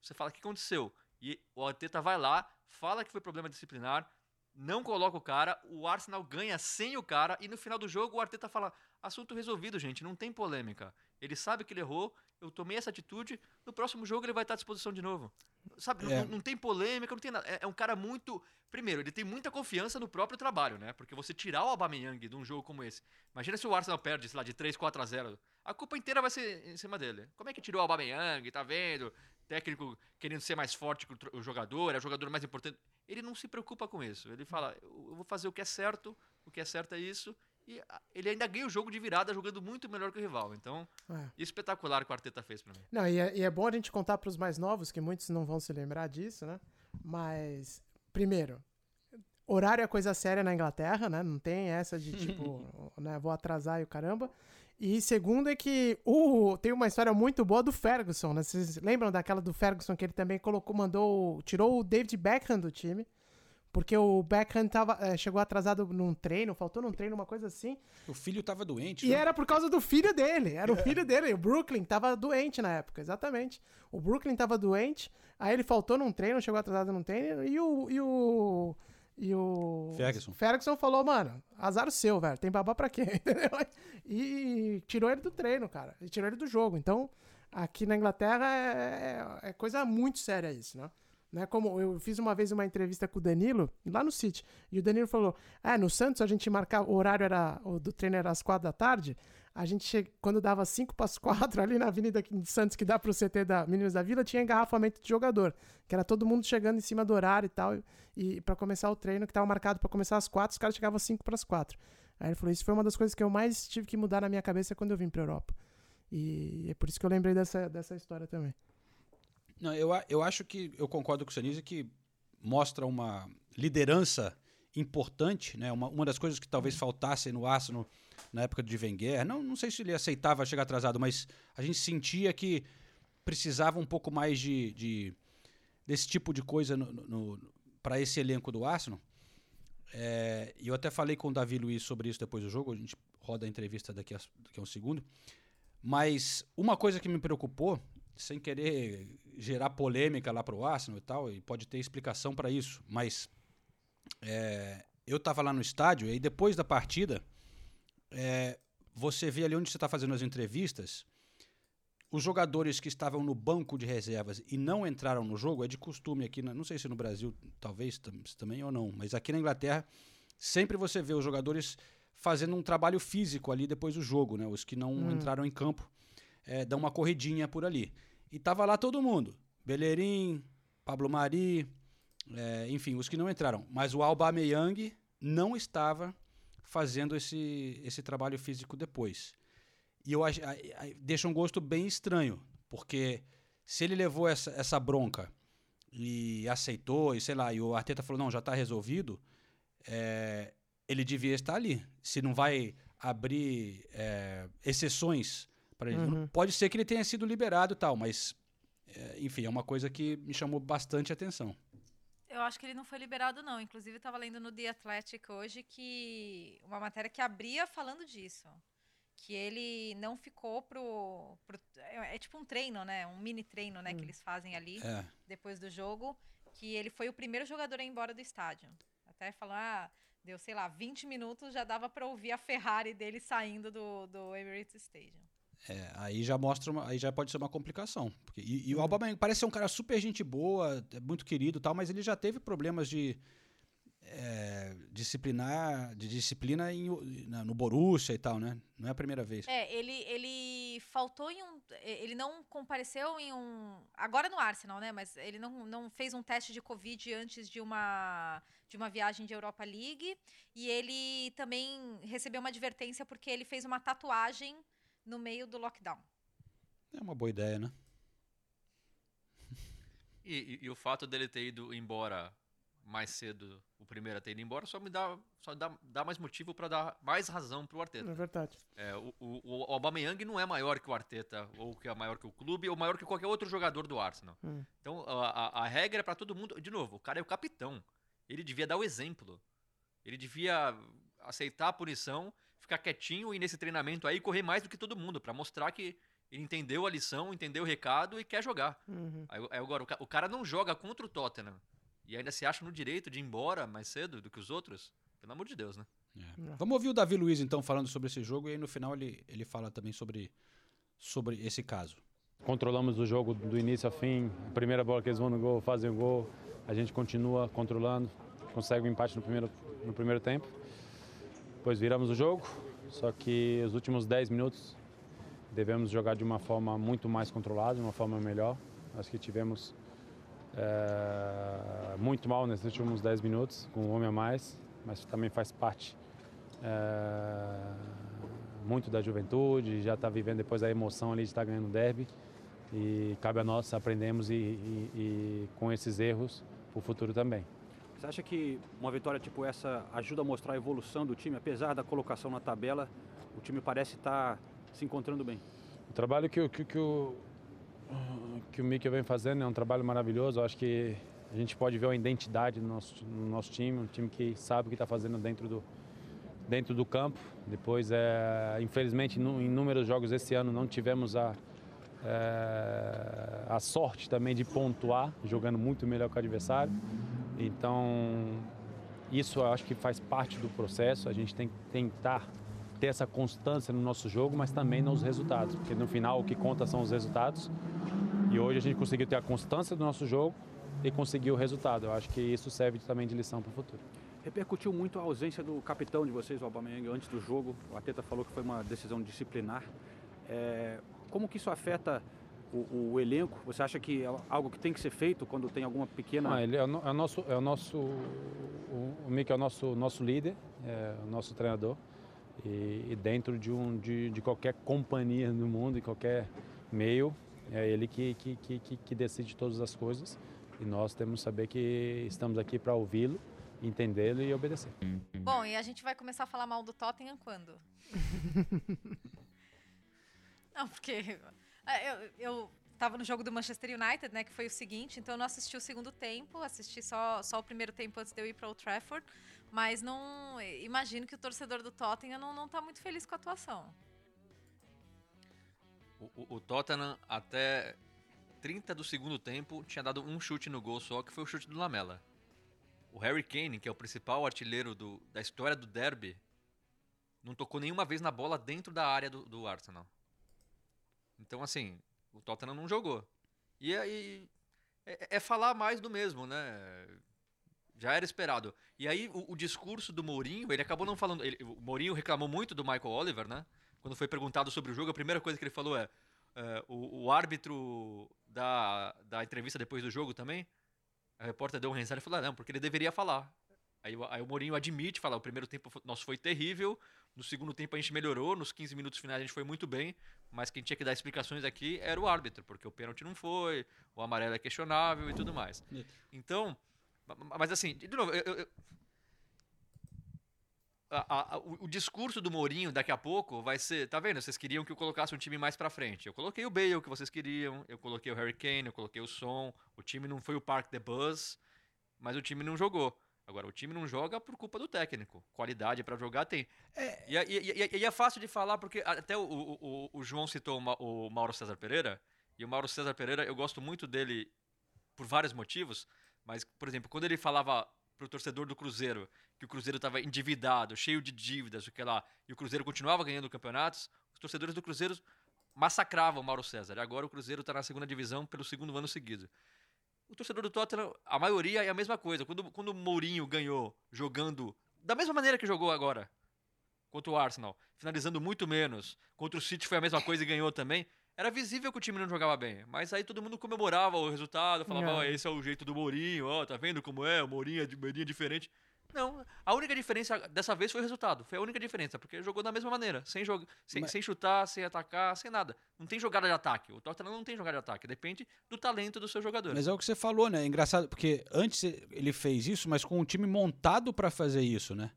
você fala, o que aconteceu? E o Arteta vai lá, fala que foi problema disciplinar, não coloca o cara, o Arsenal ganha sem o cara, e no final do jogo o Arteta fala, assunto resolvido, gente, não tem polêmica. Ele sabe que ele errou, eu tomei essa atitude, no próximo jogo ele vai estar à disposição de novo. Sabe, É. não, não tem polêmica, não tem nada. É, é um cara muito. Primeiro, ele tem muita confiança no próprio trabalho, né? Porque você tirar o Aubameyang de um jogo como esse. Imagina se o Arsenal perde, sei lá, de 3, 4 a 0. A culpa inteira vai ser em cima dele. Como é que tirou o Aubameyang, tá vendo? Técnico querendo ser mais forte que o, jogador, é o jogador mais importante. Ele não se preocupa com isso. Ele fala, eu vou fazer o que é certo, o que é certo é isso. E ah, ele ainda ganha o jogo de virada jogando muito melhor que o rival. Então, É. espetacular o que o Arteta fez pra mim. Não, e é, e é bom a gente contar pros mais novos, que muitos não vão se lembrar disso, né? Mas, primeiro, horário é coisa séria na Inglaterra, né? Não tem essa de tipo, né, vou atrasar e o caramba. E segundo é que o, tem uma história muito boa do Ferguson, né? Vocês lembram daquela do Ferguson que ele também colocou, mandou, tirou o David Beckham do time, porque o Beckham tava, eh, chegou atrasado num treino, faltou num treino, uma coisa assim. O filho tava doente. E né? era por causa do filho dele. Era o filho dele. O Brooklyn tava doente na época, exatamente. O Brooklyn tava doente. Aí ele faltou num treino, chegou atrasado num treino. E o. E o. E o. Ferguson. Ferguson falou, mano, azar o seu, velho. Tem babá pra quê? Entendeu? E tirou ele do treino, cara. E tirou ele do jogo. Então, aqui na Inglaterra é, é coisa muito séria isso, né? Não é como eu fiz uma vez uma entrevista com o Danilo, lá no City, e o Danilo falou: Ah, no Santos a gente marcava, o horário era, o do treino era às quatro da tarde, a gente, che... quando dava cinco para as quatro, ali na Avenida de Santos, que dá pro CT da Meninos da Vila, tinha engarrafamento de jogador, que era todo mundo chegando em cima do horário e tal, e, e para começar o treino, que tava marcado para começar às quatro, os caras chegavam às cinco para as quatro. Aí ele falou: Isso foi uma das coisas que eu mais tive que mudar na minha cabeça quando eu vim pra Europa. E é por isso que eu lembrei dessa, dessa história também. Não, eu, eu acho que eu concordo com o Sanise que mostra uma liderança importante, né? Uma, uma das coisas que talvez faltasse no Arsenal na época de Wenger. Não, não sei se ele aceitava chegar atrasado, mas a gente sentia que precisava um pouco mais de, de- desse tipo de coisa para esse elenco do Arsenal. É, E eu até falei com o Davi Luiz sobre isso depois do jogo. A gente roda a entrevista daqui a, daqui a um segundo. Mas uma coisa que me preocupou, sem querer gerar polêmica lá pro Arsenal e tal, e pode ter explicação para isso, mas é, eu tava lá no estádio e aí depois da partida, é, você vê ali onde você está fazendo as entrevistas, os jogadores que estavam no banco de reservas e não entraram no jogo, é de costume aqui, não sei se no Brasil talvez tam- também ou não, mas aqui na Inglaterra sempre você vê os jogadores fazendo um trabalho físico ali depois do jogo, né? Os que não Hum. entraram em campo é, uma corridinha por ali. E tava lá todo mundo, Bellerin, Pablo Mari, é, enfim, os que não entraram. Mas o Aubameyang não estava fazendo esse, esse trabalho físico depois. E eu acho, deixa um gosto bem estranho, porque se ele levou essa, essa bronca e aceitou, e sei lá, e o Arteta falou, não, já está resolvido, é, ele devia estar ali. Se não vai abrir é, exceções para ele. Uhum. Pode ser que ele tenha sido liberado e tal, mas, é, enfim, é uma coisa que me chamou bastante atenção. Eu acho que ele não foi liberado, não. Inclusive, estava lendo no The Athletic hoje que uma matéria que abria falando disso. Que ele não ficou pro. pro- é, é tipo um treino, né? Um mini treino, né? Que eles fazem ali É. depois do jogo. Que ele foi o primeiro jogador a ir embora do estádio. Até falou, ah, deu, sei lá, 20 minutos, já dava para ouvir a Ferrari dele saindo do, do Emirates Stadium. É, aí já mostra, uma- aí já pode ser uma complicação. Porque, e, e o Aubameyang parece ser um cara super gente boa, é muito querido tal, mas ele já teve problemas de é, disciplinar, de disciplina em- na- no Borussia e tal, né? Não é a primeira vez. É, ele, ele faltou em um. Ele não compareceu em um. Agora no Arsenal, né? Mas ele não, não fez um teste de Covid antes de uma, de uma viagem de Europa League. E ele também recebeu uma advertência porque ele fez uma tatuagem no meio do lockdown. É uma boa ideia, né? E, e- e o fato dele ter ido embora mais cedo o primeiro a ter ido embora, só me dá, só dá, dá mais motivo para dar mais razão pro Arteta. É verdade. É, o, o, o Aubameyang não é maior que o Arteta, ou que é maior que o clube, ou maior que qualquer outro jogador do Arsenal. Hum. Então, a, a, a regra é para todo mundo. De novo, o cara é o capitão. Ele devia dar o exemplo. Ele devia aceitar a punição, ficar quietinho e nesse treinamento aí correr mais do que todo mundo, para mostrar que ele entendeu a lição, entendeu o recado e quer jogar. Uhum. Aí, agora, o, ca- o cara não joga contra o Tottenham e ainda se acha no direito de ir embora mais cedo do que os outros. Pelo amor de Deus, né? Vamos ouvir o Davi Luiz, então, falando sobre esse jogo, e aí no final ele, ele fala também sobre, sobre esse caso. Controlamos o jogo do início ao fim. A primeira bola que eles vão no gol, fazem o gol. A gente continua controlando, consegue o empate no primeiro, no primeiro tempo. Depois viramos o jogo, só que os últimos 10 minutos devemos jogar de uma forma muito mais controlada, de uma forma melhor. Acho que tivemos eh, muito mal nesses últimos 10 minutos, com um homem a mais, mas também faz parte eh, muito da juventude, já está vivendo depois a emoção ali de estar ganhando o derby e cabe a nós aprendermos e, e- e com esses erros para o futuro também. Você acha que uma vitória tipo essa ajuda a mostrar a evolução do time? Apesar da colocação na tabela, o time parece estar se encontrando bem. O trabalho que, que, que o que o Mikel vem fazendo é um trabalho maravilhoso. Eu acho que a gente pode ver uma identidade no nosso, no nosso time, um time que sabe o que está fazendo dentro do dentro do campo. Depois, é, infelizmente, em inúmeros jogos esse ano não tivemos a é, a sorte também de pontuar, jogando muito melhor que o adversário. Então, isso eu acho que faz parte do processo. A gente tem que tentar ter essa constância no nosso jogo, mas também nos resultados, porque no final o que conta são os resultados. E hoje a gente conseguiu ter a constância do nosso jogo e conseguiu o resultado. Eu acho que isso serve também de lição para o futuro. Repercutiu muito a ausência do capitão de vocês, o Aubameyang, antes do jogo. O Ateta falou que foi uma decisão disciplinar. É, como que isso afeta o, o elenco? Você acha que é algo que tem que ser feito quando tem alguma pequena... Não, ele é o, no- é o nosso, é o nosso, o, o Mick é o nosso, nosso líder, é o nosso treinador. E, e dentro de, um, de, de qualquer companhia no mundo, em qualquer meio, é ele que, que, que, que- que decide todas as coisas. E nós temos que saber que estamos aqui para ouvi-lo, entendê-lo e obedecer. Bom, e a gente vai começar a falar mal do Tottenham quando? Não, porque eu, eu tava no jogo do Manchester United, né, que foi o seguinte, então eu não assisti o segundo tempo, assisti só, só o primeiro tempo antes de eu ir para o Trafford, mas não imagino que o torcedor do Tottenham não, não tá muito feliz com a atuação. O, o- o Tottenham, até 30 do segundo tempo, tinha dado um chute no gol só, que foi o chute do Lamela. O Harry Kane, que é o principal artilheiro do- da história do derby, não tocou nenhuma vez na bola dentro da área do, do Arsenal. Então, assim, o Tottenham não jogou. E aí é, é falar mais do mesmo, né? Já era esperado. E aí o, o discurso do Mourinho, ele acabou não falando. ele- o Mourinho reclamou muito do Michael Oliver, né? Quando foi perguntado sobre o jogo, a primeira coisa que ele falou é: é, o, o árbitro da, da entrevista depois do jogo também. A repórter deu um e falou: ah, não, porque ele deveria falar. Aí, aí o Mourinho admite, fala: o primeiro tempo nosso foi terrível, no segundo tempo a gente melhorou, nos 15 minutos finais a gente foi muito bem, mas quem tinha que dar explicações aqui era o árbitro, porque o pênalti não foi, o amarelo é questionável e tudo mais. Então, ma- ma- mas assim, de novo, eu- eu- a- a- o, o discurso do Mourinho daqui a pouco vai ser, tá vendo? Vocês queriam que eu colocasse um time mais pra frente. Eu coloquei o Bale que vocês queriam, eu coloquei o Harry Kane, eu coloquei o Son. O time não foi o Park the Buzz, mas o time não jogou. Agora, o time não joga por culpa do técnico. Qualidade pra jogar tem. E, é- e- e- e é fácil de falar porque até o, o- o- João citou o Mauro César Pereira. E o Mauro César Pereira, eu gosto muito dele por vários motivos. Mas, por exemplo, quando ele falava pro torcedor do Cruzeiro que o Cruzeiro estava endividado, cheio de dívidas, o que lá, e o Cruzeiro continuava ganhando campeonatos, os torcedores do Cruzeiro massacravam o Mauro César. E agora o Cruzeiro está na segunda divisão pelo segundo ano seguido. O torcedor do Tottenham, a maioria é a mesma coisa. Quando, quando o Mourinho ganhou jogando da mesma maneira que jogou agora contra o Arsenal, finalizando muito menos, contra o City foi a mesma coisa e ganhou também, era visível que o time não jogava bem. Mas aí todo mundo comemorava o resultado, falava, É. ó, esse é o jeito do Mourinho, ó, tá vendo como é, o Mourinho é de Mourinho é diferente. Não, a única diferença dessa vez foi o resultado. Foi a única diferença, porque jogou da mesma maneira, sem, jog... sem, Mas- sem chutar, sem atacar, sem nada. Não tem jogada de ataque. O Tottenham não tem jogada de ataque. Depende do talento do seu jogador. Mas é o que você falou, né? É engraçado, porque antes ele fez isso, mas com um time montado pra fazer isso, né?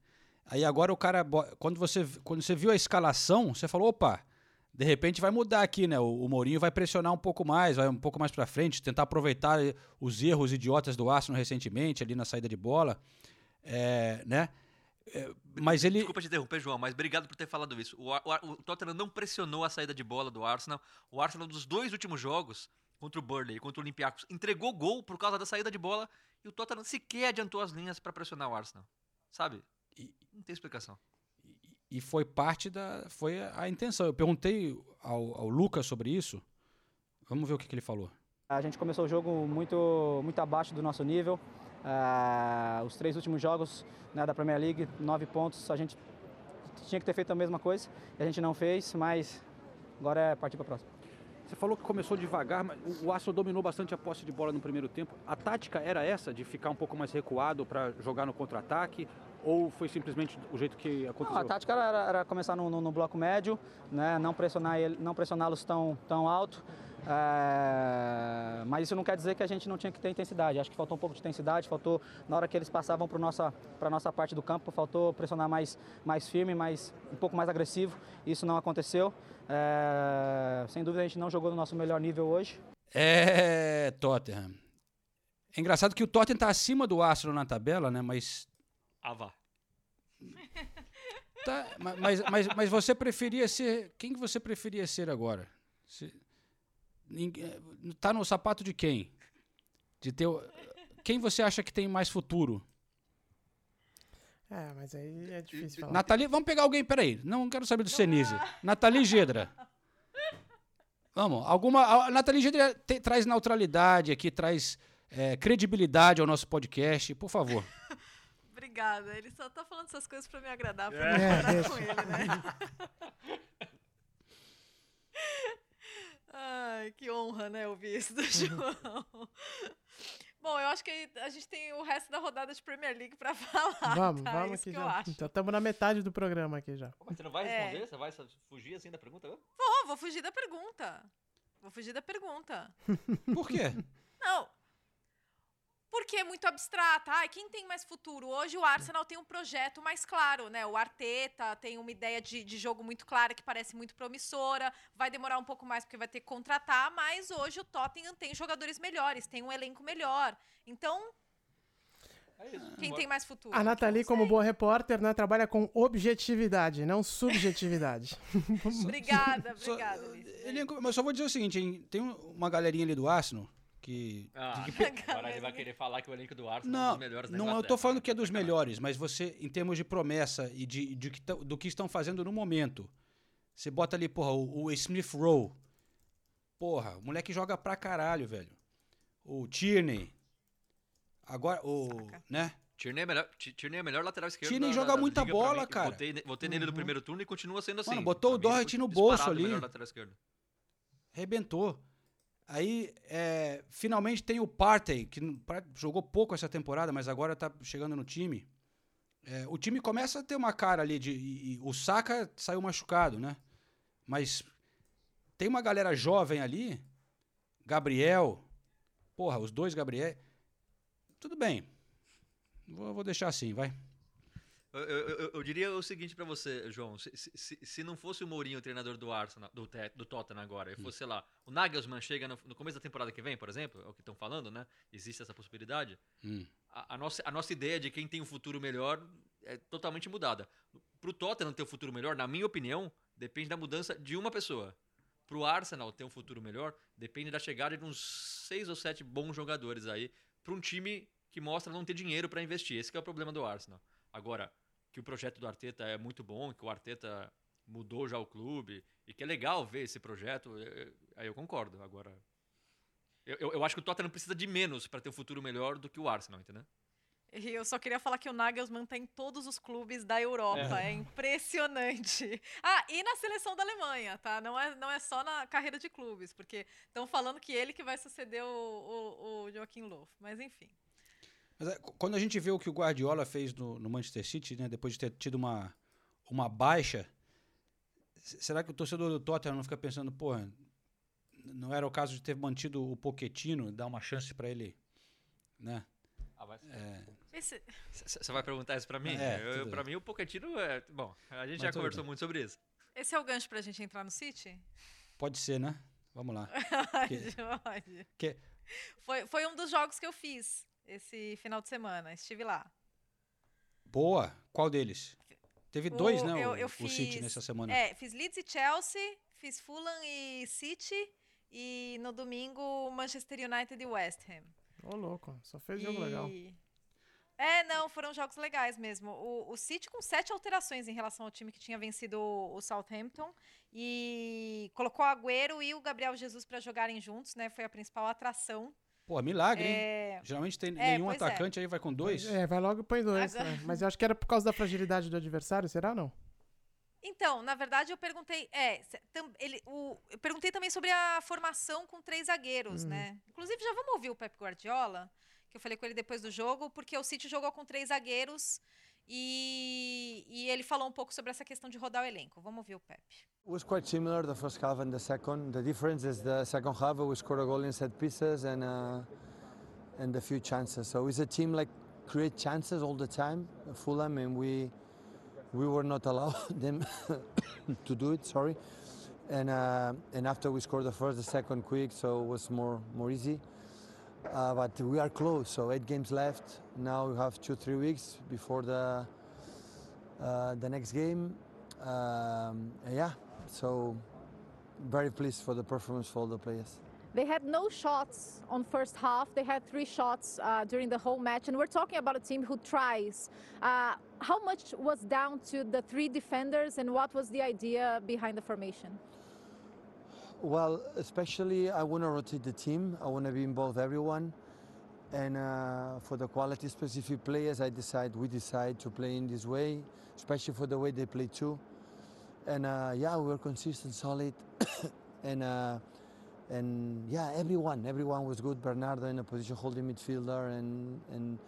Aí agora o cara, quando você, quando você viu a escalação, você falou, opa, de repente vai mudar aqui, né? O, o Mourinho vai pressionar um pouco mais, vai um pouco mais pra frente, tentar aproveitar eh, os erros idiotas do Arsenal recentemente ali na saída de bola, é, né? É, mas ele, Desculpa te interromper, João, mas obrigado por ter falado isso. O, o o Tottenham não pressionou a saída de bola do Arsenal. O Arsenal, dos dois últimos jogos, contra o Burnley e contra o Olympiacos, entregou gol por causa da saída de bola e o Tottenham sequer adiantou as linhas pra pressionar o Arsenal. Sabe? Não tem explicação. e foi parte da, foi a, a intenção. Eu perguntei ao, ao Lucas sobre isso. Vamos ver o que, que ele falou. A gente começou o jogo muito, muito abaixo do nosso nível. Ah, os três últimos jogos né, da Premier League, nove pontos, a gente tinha que ter feito a mesma coisa a gente não fez, mas agora é partir para a próxima. Você falou que começou devagar, mas o- o Arsenal dominou bastante a posse de bola no primeiro tempo. A tática era essa, de ficar um pouco mais recuado para jogar no contra-ataque? Ou foi simplesmente o jeito que aconteceu? Não, a tática era, era começar no, no- no bloco médio, né, não pressionar ele, não pressioná-los tão, tão alto. É, mas isso não quer dizer que a gente não tinha que ter intensidade. Acho que faltou um pouco de intensidade, faltou na hora que eles passavam para nossa para nossa parte do campo, faltou pressionar mais mais firme, mais um pouco mais agressivo. Isso não aconteceu. É, sem dúvida a gente não jogou no nosso melhor nível hoje. É, Tottenham. É engraçado que o Tottenham tá acima do Arsenal na tabela, né? Mas Ah, vá. Tá, ma- mas, mas, mas você preferia ser. Quem que você preferia ser agora? Se- tá no sapato de quem? De ter, o- quem você acha que tem mais futuro? É, mas aí é difícil falar. Nathalie, vamos pegar alguém, peraí. Não quero saber do Senise. Nathalie Gedra. Vamos, alguma. A Nathalie Gedra te- traz neutralidade aqui, traz é, credibilidade ao nosso podcast, por favor. Obrigada. Ele só tá falando essas coisas pra me agradar, pra É, me concordar deixa. com ele, né? Ai, que honra, né, ouvir isso do João. Bom, eu acho que a gente tem o resto da rodada de Premier League pra falar. Vamos, tá? vamos Isso aqui que já. Então estamos na metade do programa aqui já. Mas você não vai É. responder? Você vai fugir assim da pergunta? Vou, vou fugir da pergunta. Vou fugir da pergunta. Por quê? Não. Porque é muito abstrata. Ai, quem tem mais futuro? Hoje o Arsenal tem um projeto mais claro, né? O Arteta tem uma ideia de, de jogo muito clara que parece muito promissora. Vai demorar um pouco mais porque vai ter que contratar, mas hoje o Tottenham tem jogadores melhores, tem um elenco melhor. Então, quem tem mais futuro? A Nathalie, como boa repórter, né, trabalha com objetividade, não subjetividade. Obrigada, obrigada, Liz. Elenco- mas só vou dizer o seguinte, hein, tem um- uma galerinha ali do Arsenal que. Ah, que- agora ele vai querer falar que o elenco do Arsenal é um Não, dos melhores da não, eu tô falando que é dos melhores, mas você, em termos de promessa e de, de que tão- do que estão fazendo no momento, você bota ali, porra, o, o Smith Rowe. Porra, o moleque joga pra caralho, velho. O Tierney. Agora, o. né? Tierney é melhor, Ti- Tierney é melhor lateral esquerdo. Tierney joga da- da muita bola, mim. cara. Votei, ne- votei nele no Uhum. primeiro turno e continua sendo assim. Mano, botou o Pra ele Doherty no bolso o ali. melhor lateral esquerdo. Rebentou. Aí, é, finalmente tem o Partey, que jogou pouco essa temporada, mas agora tá chegando no time. É, o time começa a ter uma cara ali de. e- e o Saka saiu machucado, né? Mas tem uma galera jovem ali. Gabriel. Porra, os dois Gabriel. Tudo bem. Vou, vou deixar assim, vai. Eu, eu- eu- diria o seguinte pra você, João. Se, se- se- não fosse o Mourinho o treinador do Arsenal, do, do Tottenham agora, e fosse, sei lá, o Nagelsmann chega no, no começo da temporada que vem, por exemplo, é o que estão falando, né? Existe essa possibilidade. Hum. A, a nossa, a nossa ideia de quem tem um futuro melhor é totalmente mudada. Pro Tottenham ter um futuro melhor, na minha opinião, depende da mudança de uma pessoa. Pro Arsenal ter um futuro melhor, depende da chegada de uns seis ou sete bons jogadores aí, pra um time que mostra não ter dinheiro pra investir. Esse que é o problema do Arsenal. Agora, que o projeto do Arteta é muito bom, que o Arteta mudou já o clube, e que é legal ver esse projeto, eu- eu- aí eu concordo. Agora, eu, eu- eu acho que o Tottenham precisa de menos pra ter um futuro melhor do que o Arsenal, entendeu? E eu só queria falar que o Nagelsmann tá em todos os clubes da Europa. É. É, impressionante. Ah, e na seleção da Alemanha, tá? Não é, não é só na carreira de clubes, porque estão falando que ele que vai suceder o, o, o Joaquim Löw. Mas enfim. Mas é, quando a gente vê o que o Guardiola fez no, no Manchester City, né, depois de ter tido uma, uma baixa, será que o torcedor do Tottenham não fica pensando, porra, não era o caso de ter mantido o Pochettino, dar uma chance para ele, né? Ah, mas... É, Você vai perguntar isso pra mim? É, bem. mim, o Pochettino é. Bom, a gente Mas já conversou bem. muito sobre isso. Esse é o gancho pra gente entrar no City? pode ser, né? Vamos lá. Que- Pode, pode. que- Foi, foi um dos jogos que eu fiz esse final de semana. Estive lá. boa. Qual deles? Teve dois, O- né? eu- o, eu o City fiz- nessa semana. É, fiz Leeds e Chelsea, fiz Fulham e City. E no domingo, Manchester United e West Ham. Ô, louco, só fez jogo legal. É, não, foram jogos legais mesmo. O, o City com sete alterações em relação ao time que tinha vencido o, o Southampton. E colocou o Agüero e o Gabriel Jesus para jogarem juntos, né? Foi a principal atração. Pô, milagre, É, hein? Geralmente tem é, nenhum é. atacante aí vai com dois. É, vai logo e põe dois. Agora- né? Mas eu acho que era por causa da fragilidade do adversário, será não? Então, na verdade, eu perguntei. É, ele, o, eu perguntei também sobre a formação com três zagueiros, Hum. né? Inclusive, já vamos ouvir o Pep Guardiola, que eu falei com ele depois do jogo, porque o City jogou com três zagueiros e, e ele falou um pouco sobre essa questão de rodar o elenco. Vamos ouvir o Pep. It was quite similar the first half and the second. The difference is the second half we scored a goal in set pieces and uh, and a few chances. So it's a team like create chances all the time. Fulham and we we were not allowed them to do it. Sorry. And uh, and after we scored the first, the second quick, so it was more more easy. Uh, but we are close. So eight games left. Now we have two three weeks before the uh, the next game. Um, yeah, so very pleased for the performance for all the players. They had no shots on first half. They had three shots uh, during the whole match, and we're talking about a team who tries. Uh, how much was down to the three defenders, and what was the idea behind the formation? Well, especially I want to rotate the team. I want to be involved everyone. And uh, for the quality specific players, I decide we decide to play in this way, especially for the way they play too. And uh, yeah, we were consistent, solid, and uh, and yeah, everyone, everyone was good. Bernardo in a position holding midfielder, and and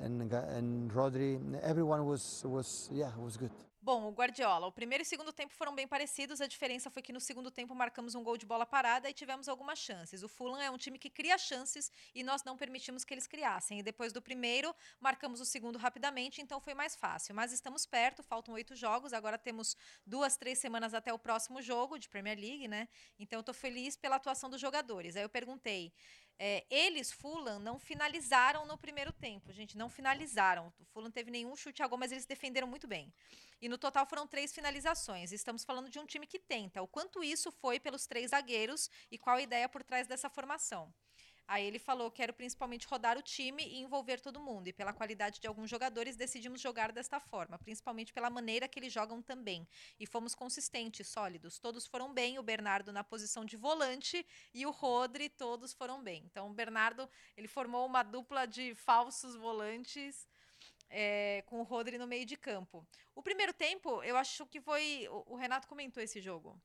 and and Rodri, everyone was was yeah was good. Bom, o Guardiola, o primeiro e segundo tempo foram bem parecidos. A diferença foi que no segundo tempo marcamos um gol de bola parada e tivemos algumas chances. O Fulham é um time que cria chances e nós não permitimos que eles criassem. E depois do primeiro, marcamos o segundo rapidamente, então foi mais fácil. Mas estamos perto, faltam oito jogos. Agora temos duas, três semanas até o próximo jogo de Premier League, né? Então eu tô feliz pela atuação dos jogadores. Aí eu perguntei. É, eles, Fulham, não finalizaram no primeiro tempo, gente, não finalizaram. O Fulham teve nenhum chute a gol, mas eles defenderam muito bem. E no total foram três finalizações. Estamos falando de um time que tenta. O quanto isso foi pelos três zagueiros e qual a ideia por trás dessa formação. Aí ele falou: quero principalmente rodar o time e envolver todo mundo. E pela qualidade de alguns jogadores, decidimos jogar desta forma, principalmente pela maneira que eles jogam também. E fomos consistentes, sólidos. Todos foram bem. O Bernardo na posição de volante e o Rodri, todos foram bem. Então, o Bernardo ele formou uma dupla de falsos volantes é, com o Rodri no meio de campo. O primeiro tempo, eu acho que foi. O, o Renato comentou esse jogo.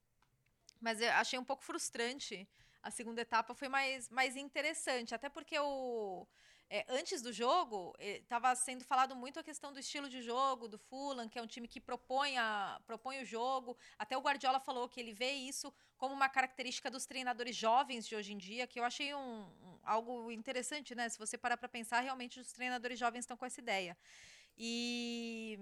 Mas eu achei um pouco frustrante. A segunda etapa foi mais, mais interessante. Até porque o. é, antes do jogo, estava sendo falado muito a questão do estilo de jogo do Fulham, que é um time que propõe, a, propõe o jogo. Até o Guardiola falou que ele vê isso como uma característica dos treinadores jovens de hoje em dia, que eu achei um, um- algo interessante, né? Se você parar para pensar, realmente os treinadores jovens estão com essa ideia. E,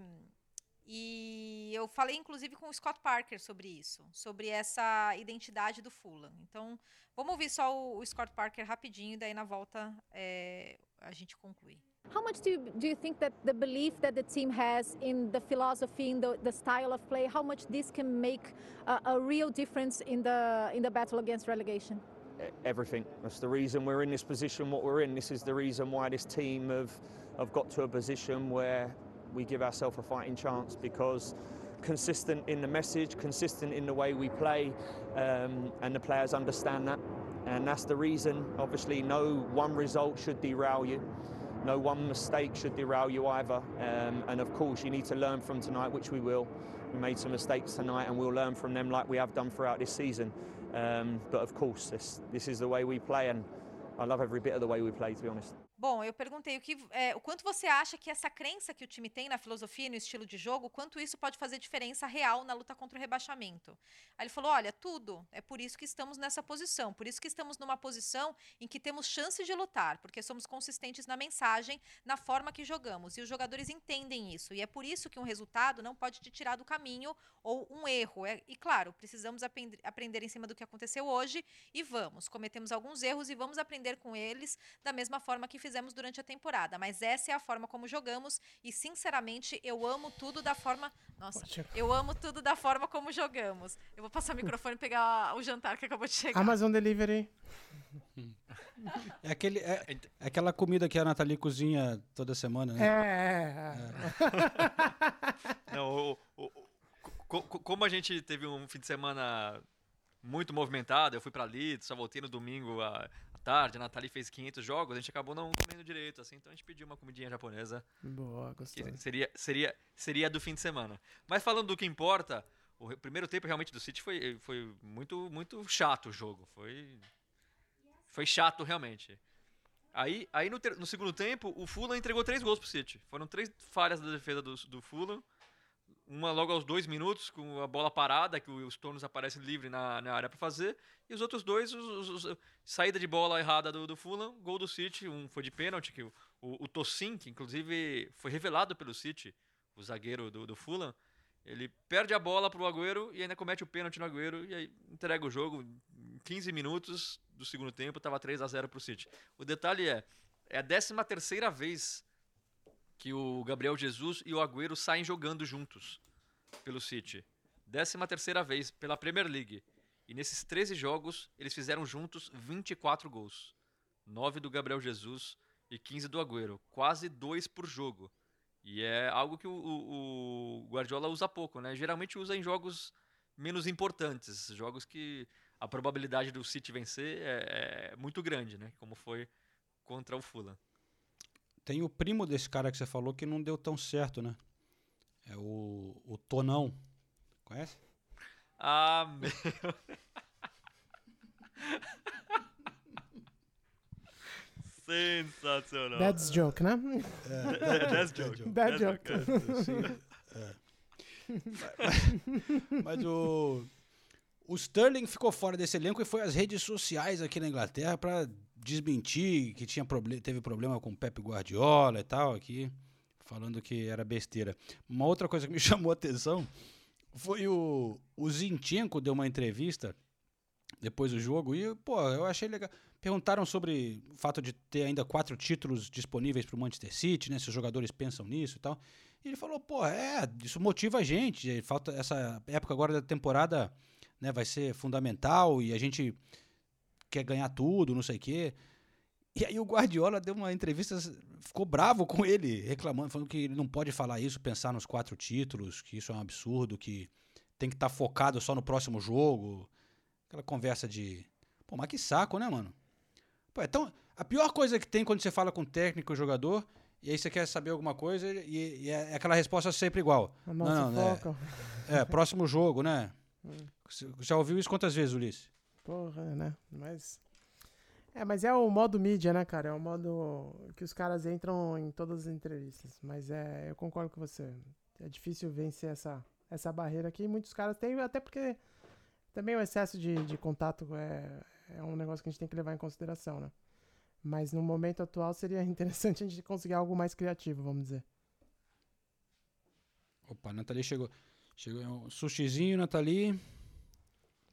e eu falei, inclusive, com o Scott Parker sobre isso, sobre essa identidade do Fulham. Então, vamos ouvir só o, o Scott Parker rapidinho, e daí na volta é, a gente conclui. How much do you, do you think that the belief that the team has in the philosophy, in the, the style of play, how much this can make a, a real difference in the in the battle against relegation? everything. That's the reason we're in this position what we're in. This is the reason why this team have, have got to a position where we give ourselves a fighting chance because consistent in the message, consistent in the way we play, um, and the players understand that. And that's the reason, obviously, no one result should derail you. No one mistake should derail you either. Um, and of course, you need to learn from tonight, which we will. We made some mistakes tonight, and we'll learn from them like we have done throughout this season. Um, but of course, this, this is the way we play, and I love every bit of the way we play, to be honest. Bom, eu perguntei o, que, é, o quanto você acha que essa crença que o time tem na filosofia e no estilo de jogo, quanto isso pode fazer diferença real na luta contra o rebaixamento. Aí ele falou: olha, tudo. É por isso que estamos nessa posição. Por isso que estamos numa posição em que temos chance de lutar, porque somos consistentes na mensagem, na forma que jogamos. E os jogadores entendem isso. E é por isso que um resultado não pode te tirar do caminho ou um erro. É, e claro, precisamos aprender, aprender em cima do que aconteceu hoje e vamos. Cometemos alguns erros e vamos aprender com eles da mesma forma que fizemos durante a temporada, mas essa é a forma como jogamos e sinceramente eu amo tudo da forma, nossa, eu amo tudo da forma como jogamos. Eu vou passar o microfone e pegar o jantar que acabou de chegar. Amazon Delivery. É, aquele, é, é aquela comida que a Nathalie cozinha toda semana, né? É, Não, o- o- o- co- co- como a gente teve um fim de semana muito movimentado, eu fui pra Leeds, só voltei no domingo à tarde, a Nathalie fez 500 jogos, a gente acabou não comendo direito, assim, então a gente pediu uma comidinha japonesa. Boa, gostoso. seria, seria, seria do fim de semana. Mas falando do que importa, o primeiro tempo realmente do City foi, foi muito, muito chato o jogo. Foi, foi chato realmente. Aí, aí no, ter- no segundo tempo, o Fulham entregou três gols pro City. Foram três falhas da defesa do, do Fulham. Uma logo aos dois minutos, com a bola parada, que o Stones aparece livre na, na área para fazer. E os outros dois, os, os- os- saída de bola errada do, do Fulham, gol do City. Um foi de pênalti, que o, o, o Tosin, que inclusive foi revelado pelo City, o zagueiro do, do Fulham, ele perde a bola pro Agüero e ainda comete o pênalti no Agüero e aí entrega o jogo. Em 15 minutos do segundo tempo, estava 3 a 0 pro City. O detalhe é, é a 13 terceira vez que o Gabriel Jesus e o Agüero saem jogando juntos pelo City. 13 terceira vez pela Premier League. E nesses 13 jogos, eles fizeram juntos 24 gols. 9 do Gabriel Jesus e 15 do Agüero. Quase dois por jogo. E é algo que o, o- o Guardiola usa pouco, né? Geralmente usa em jogos menos importantes, jogos que a probabilidade do City vencer é, é muito grande, né? Como foi contra o Fulham. Tem o primo desse cara que você falou que não deu tão certo, né? É o, o Tonão. Conhece? Ah, meu. Sensacional. That's joke, né? É, that's joke. That That's joke. joke. Sim, é. Mas o. O Sterling ficou fora desse elenco e foi às redes sociais aqui na Inglaterra para desmentir que tinha teve problema com o Pep Guardiola e tal aqui, falando que era besteira. Uma outra coisa que me chamou a atenção foi o, o Zinchenko deu uma entrevista depois do jogo e, pô, eu achei legal. Perguntaram sobre o fato de ter ainda quatro títulos disponíveis para o Manchester City, né? Se os jogadores pensam nisso e tal. E ele falou, pô, é, isso motiva a gente. Falta essa época agora da temporada, né? Vai ser fundamental e a gente quer ganhar tudo, não sei o quê. E aí o Guardiola deu uma entrevista, ficou bravo com ele, reclamando, falando que ele não pode falar isso, pensar nos quatro títulos, que isso é um absurdo, que tem que estar focado só no próximo jogo. Aquela conversa de. Pô, mas que saco, né, mano? Pô, então, a pior coisa que tem quando você fala com o técnico e o jogador, e aí você quer saber alguma coisa, e, e é aquela resposta sempre igual. Não não, não, é, é, próximo jogo, né? Você Já ouviu isso quantas vezes, Ulisses? Porra, né? Mas. É, mas é o modo mídia, né, cara? É o modo que os caras entram em todas as entrevistas. Mas é, eu concordo com você. É difícil vencer essa, essa barreira aqui. Muitos caras têm, até porque também o excesso de, de contato é, é um negócio que a gente tem que levar em consideração, né? Mas no momento atual seria interessante a gente conseguir algo mais criativo, vamos dizer. Opa, a Nathalie chegou. Chegou um sushizinho, Nathalie.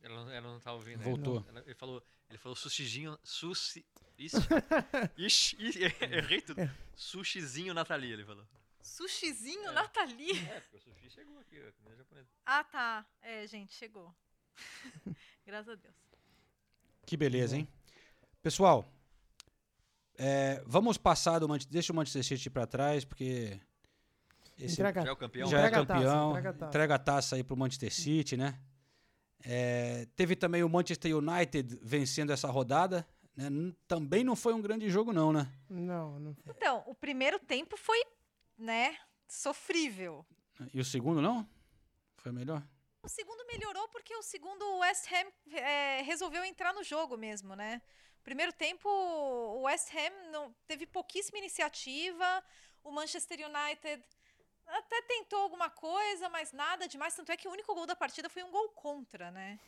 Ela, não- ela não tá ouvindo. ainda. Voltou. Ela- ele falou, ele falou sushizinho, sushi... Ixi, ixi, ixi, errei tudo. Sushizinho Nathalie, ele falou. Sushizinho, Nathalie. É, porque o sushi chegou aqui, a comida japonesa. Ah, tá. É, gente, chegou. Graças a Deus. Que beleza, hein? Pessoal, é, vamos passar do Manchester. Deixa o Manchester City pra trás, porque. Entrega- Já é o campeão? Já é entrega a taça, campeão. entrega a taça. Entrega a taça aí pro Manchester City, né? É, teve também o Manchester United vencendo essa rodada. né? Também não foi um grande jogo, não, né? Não, não foi. Então, o primeiro tempo foi, né, sofrível. E o segundo, não? Foi melhor? O segundo melhorou porque o segundo o West Ham é, resolveu entrar no jogo mesmo, né? Primeiro tempo, o West Ham não, teve pouquíssima iniciativa. O Manchester United até tentou alguma coisa, mas nada demais. Tanto é que o único gol da partida foi um gol contra, né?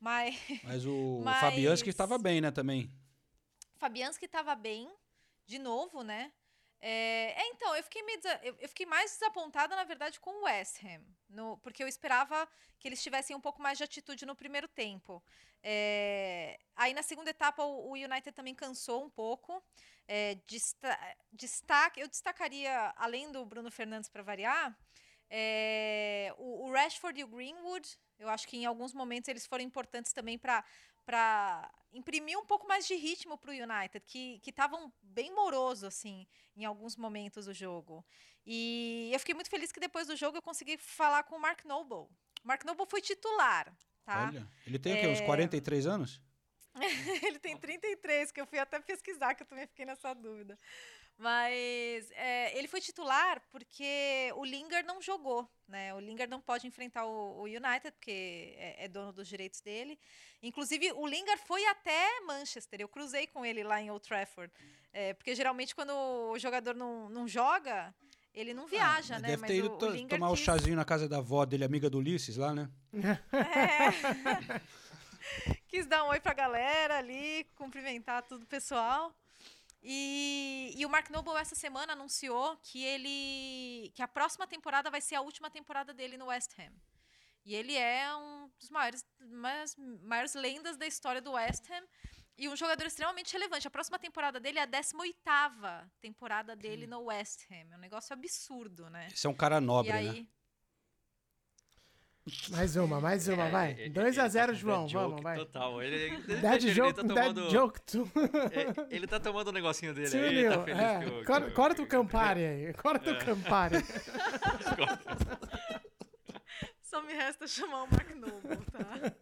Mas, Mas o Mas- Fabianski estava bem, né, também. Fabianski estava bem, de novo, né? É, é, então, eu fiquei, eu, fiquei mais desapontada, na verdade, com o West Ham. no- porque eu esperava que eles tivessem um pouco mais de atitude no primeiro tempo. É, aí, na segunda etapa, o, o United também cansou um pouco. É, desta- destaque, eu destacaria, além do Bruno Fernandes para variar, é, o, o Rashford e o Greenwood. Eu acho que em alguns momentos eles foram importantes também para para imprimir um pouco mais de ritmo para o United, que estavam bem moroso assim em alguns momentos do jogo. E eu fiquei muito feliz que depois do jogo eu consegui falar com o Mark Noble. O Mark Noble foi titular, tá? Olha, ele tem o quê? Uns É, 43 anos? ele tem 33, que eu fui até pesquisar, que eu também fiquei nessa dúvida. Mas é, ele foi titular porque o Lingard não jogou, né? O Lingard não pode enfrentar o, o United, porque é, é dono dos direitos dele. Inclusive, o Lingard foi até Manchester. Eu cruzei com ele lá em Old Trafford. É, porque geralmente quando o jogador não, não joga, ele não viaja, né? Ah, Deve Mas ter ido o, o tomar o quis- chazinho na casa da avó dele, amiga do Ulisses, lá, né? Quis dar um oi pra galera ali, cumprimentar todo o pessoal. E, e o Mark Noble essa semana anunciou que ele que a próxima temporada vai ser a última temporada dele no West Ham. E ele é um dos maiores, maiores, maiores lendas da história do West Ham e um jogador extremamente relevante. A próxima temporada dele é a 18ª temporada dele no West Ham. É um negócio absurdo, né? Esse é um cara nobre, aí, né? Mais uma, mais uma, vai. 2x0, João, Dad vamos, joke vai. Total. Ele, ele, Dad ele, joke, ele tá tomando, joke. É, ele tá tomando o negocinho dele Sim, aí, ele tá Nil, feliz é. que o- Cor- que Corta o Campari aí, corta É. o Campari. só me resta chamar o Noble, tá?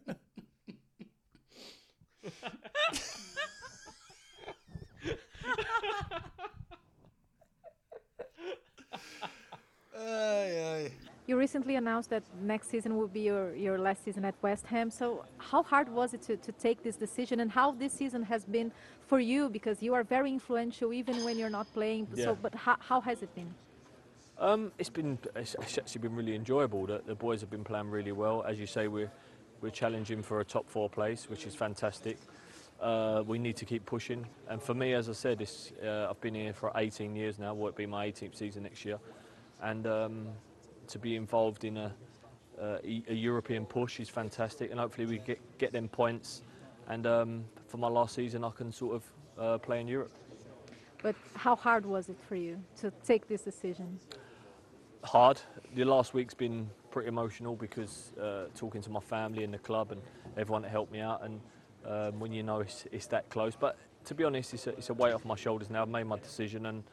You recently announced that next season will be your, your last season at West Ham. So, how hard was it to, to take this decision, and how this season has been for you? Because you are very influential even when you're not playing. Yeah. So, but how, how has it been? Um, it's been it's, it's actually been really enjoyable. The, the boys have been playing really well. As you say, we're we're challenging for a top four place, which is fantastic. Uh, we need to keep pushing. And for me, as I said, it's, uh, I've been here for 18 years now. Will it be my 18th season next year? And um, to be involved in a, uh, e- a European push is fantastic. And hopefully we get get them points. And um, for my last season, I can sort of uh, play in Europe. But how hard was it for you to take this decision? hard. The last week's been pretty emotional because uh, talking to my family and the club and everyone that helped me out, and um, when you know it's, it's that close. But to be honest, it's a, it's a weight off my shoulders now. I've made my decision, and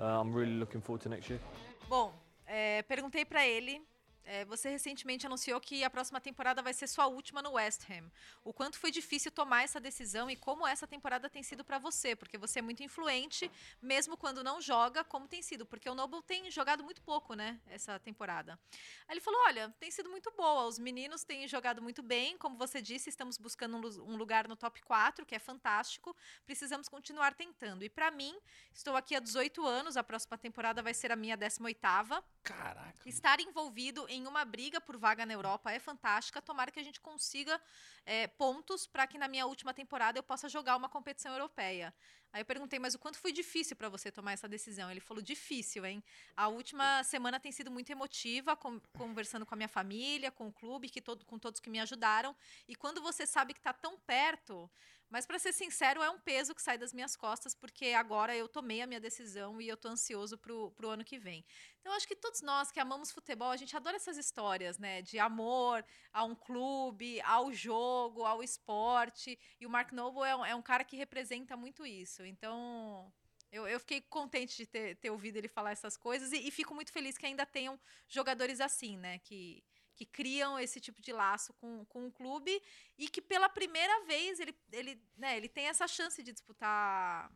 uh, I'm really looking forward to next year. Bom, é, perguntei pra ele. É, você recentemente anunciou que a próxima temporada vai ser sua última no West Ham. O quanto foi difícil tomar essa decisão e como essa temporada tem sido pra você? Porque você é muito influente, mesmo quando não joga, como tem sido? Porque o Noble tem jogado muito pouco, né, essa temporada. Aí ele falou: olha, tem sido muito boa. Os meninos têm jogado muito bem. Como você disse, estamos buscando um lu- lugar no top 4, que é fantástico. Precisamos continuar tentando. E pra mim, estou aqui há 18 anos. A próxima temporada vai ser a minha 18ª. Caraca. Estar envolvido em uma briga por vaga na Europa é fantástica. Tomara que a gente consiga é, pontos para que na minha última temporada eu possa jogar uma competição europeia. Aí eu perguntei, mas o quanto foi difícil para você tomar essa decisão? Ele falou, difícil, hein? A última semana tem sido muito emotiva, com- conversando com a minha família, com o clube, que todo, com todos que me ajudaram. E quando você sabe que está tão perto, mas para ser sincero, é um peso que sai das minhas costas, porque agora eu tomei a minha decisão e eu tô ansioso pro, pro ano que vem. Então, eu acho que todos nós que amamos futebol, a gente adora essas histórias, né? De amor a um clube, ao jogo, ao esporte. E o Mark Noble é um, é um cara que representa muito isso. Então, eu, eu fiquei contente de ter, ter ouvido ele falar essas coisas e, e fico muito feliz que ainda tenham jogadores assim, né? Que, que criam esse tipo de laço com, com o clube e que pela primeira vez ele, ele, né, ele tem essa chance de disputar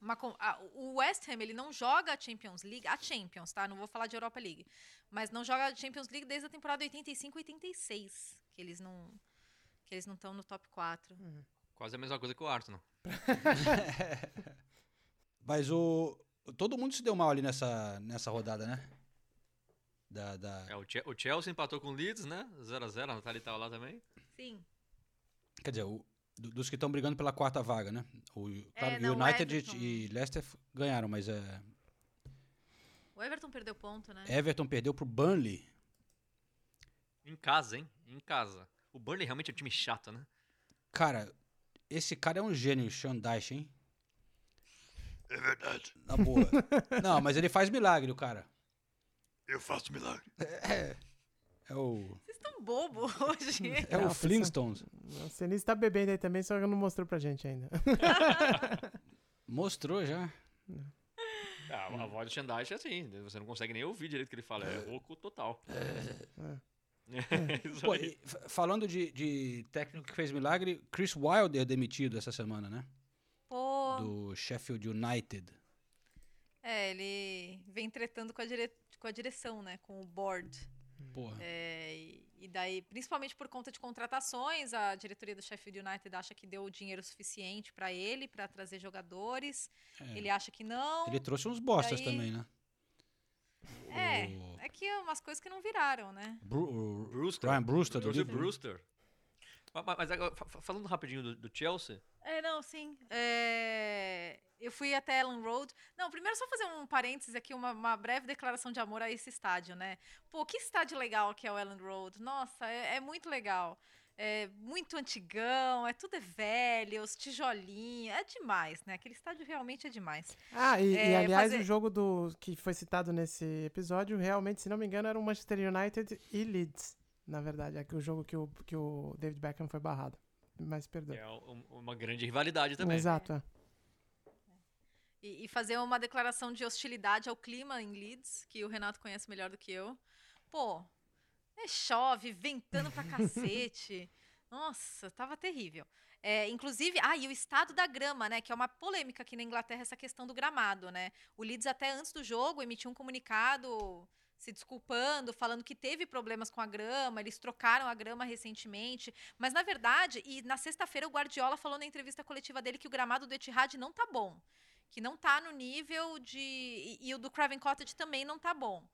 uma a- o West Ham, ele não joga a Champions League, a Champions, tá? Não vou falar de Europa League. Mas não joga a Champions League desde a temporada 85 86, que eles não que eles não estão no top 4. Quase a mesma coisa que o Arsenal. Mas o. Todo mundo se deu mal ali nessa, nessa rodada, né? Da, da... É, o, Che- o Chelsea empatou com o Leeds, né? 0x0, a Natália tava lá também. Sim. Quer dizer, o- do- dos que estão brigando pela quarta vaga, né? O, claro, É, não, o United e- Everton. e Leicester f- ganharam, mas é, O Everton perdeu ponto, né? Everton perdeu pro Burnley. Em casa, hein? Em casa. O Burnley realmente é um time chato, né? Cara, esse cara é um gênio, o Sean Dyche, hein? É verdade. Na boa. Não, mas ele faz milagre, o cara. Eu faço milagre. É. É o. Vocês estão bobo hoje. É o Flintstones. O Senise tá bebendo aí também, só que não mostrou pra gente ainda. Mostrou já. Ah, a voz do Shandaish é assim, você não consegue nem ouvir direito o que ele fala, é rouco total. É. Isso Pô, aí. e falando de, de técnico que fez milagre, Chris Wilder demitido essa semana, né? Pô. Do Sheffield United. É, ele vem tretando com a, dire... com a direção, né? Com o board. Porra. É, e, e daí, principalmente por conta de contratações, a diretoria do Sheffield United acha que deu o dinheiro suficiente pra ele, pra trazer jogadores. É. Ele acha que não. Ele trouxe uns bostas daí- também, né? É, O- é que umas coisas que não viraram, né? Bru o Brewster. Ryan Brewster do. Brewster. Ma- ma- Mas, agora, fa- fa- falando rapidinho do, do Chelsea, É, não, sim. É, Eu fui até Ellen Road. Não, primeiro só fazer um parênteses aqui, uma, uma breve declaração de amor a esse estádio, né? Pô, que estádio legal que é o Ellen Road. Nossa, é, é muito legal. É muito antigão, é tudo é velho, os tijolinhos, é demais, né? Aquele estádio realmente é demais. Ah, e, e, É, aliás, fazer- o jogo do que foi citado nesse episódio, realmente, se não me engano, era o Manchester United e Leeds. Na verdade, é o jogo que o, que o David Beckham foi barrado. Mas perdão. é um- uma grande rivalidade também. Exato, é. E, e fazer uma declaração de hostilidade ao clima em Leeds, que o Renato conhece melhor do que eu. Pô, é chove, ventando pra cacete. Nossa, tava terrível. É, inclusive, ah, e o estado da grama, né? Que é uma polêmica aqui na Inglaterra, essa questão do gramado, né? O Leeds, até antes do jogo, emitiu um comunicado se desculpando, falando que teve problemas com a grama, eles trocaram a grama recentemente. Mas, na verdade, e na sexta-feira o Guardiola falou na entrevista coletiva dele que o gramado do Etihad não tá bom. Que não tá no nível de. E, e o do Craven Cottage também não tá bom.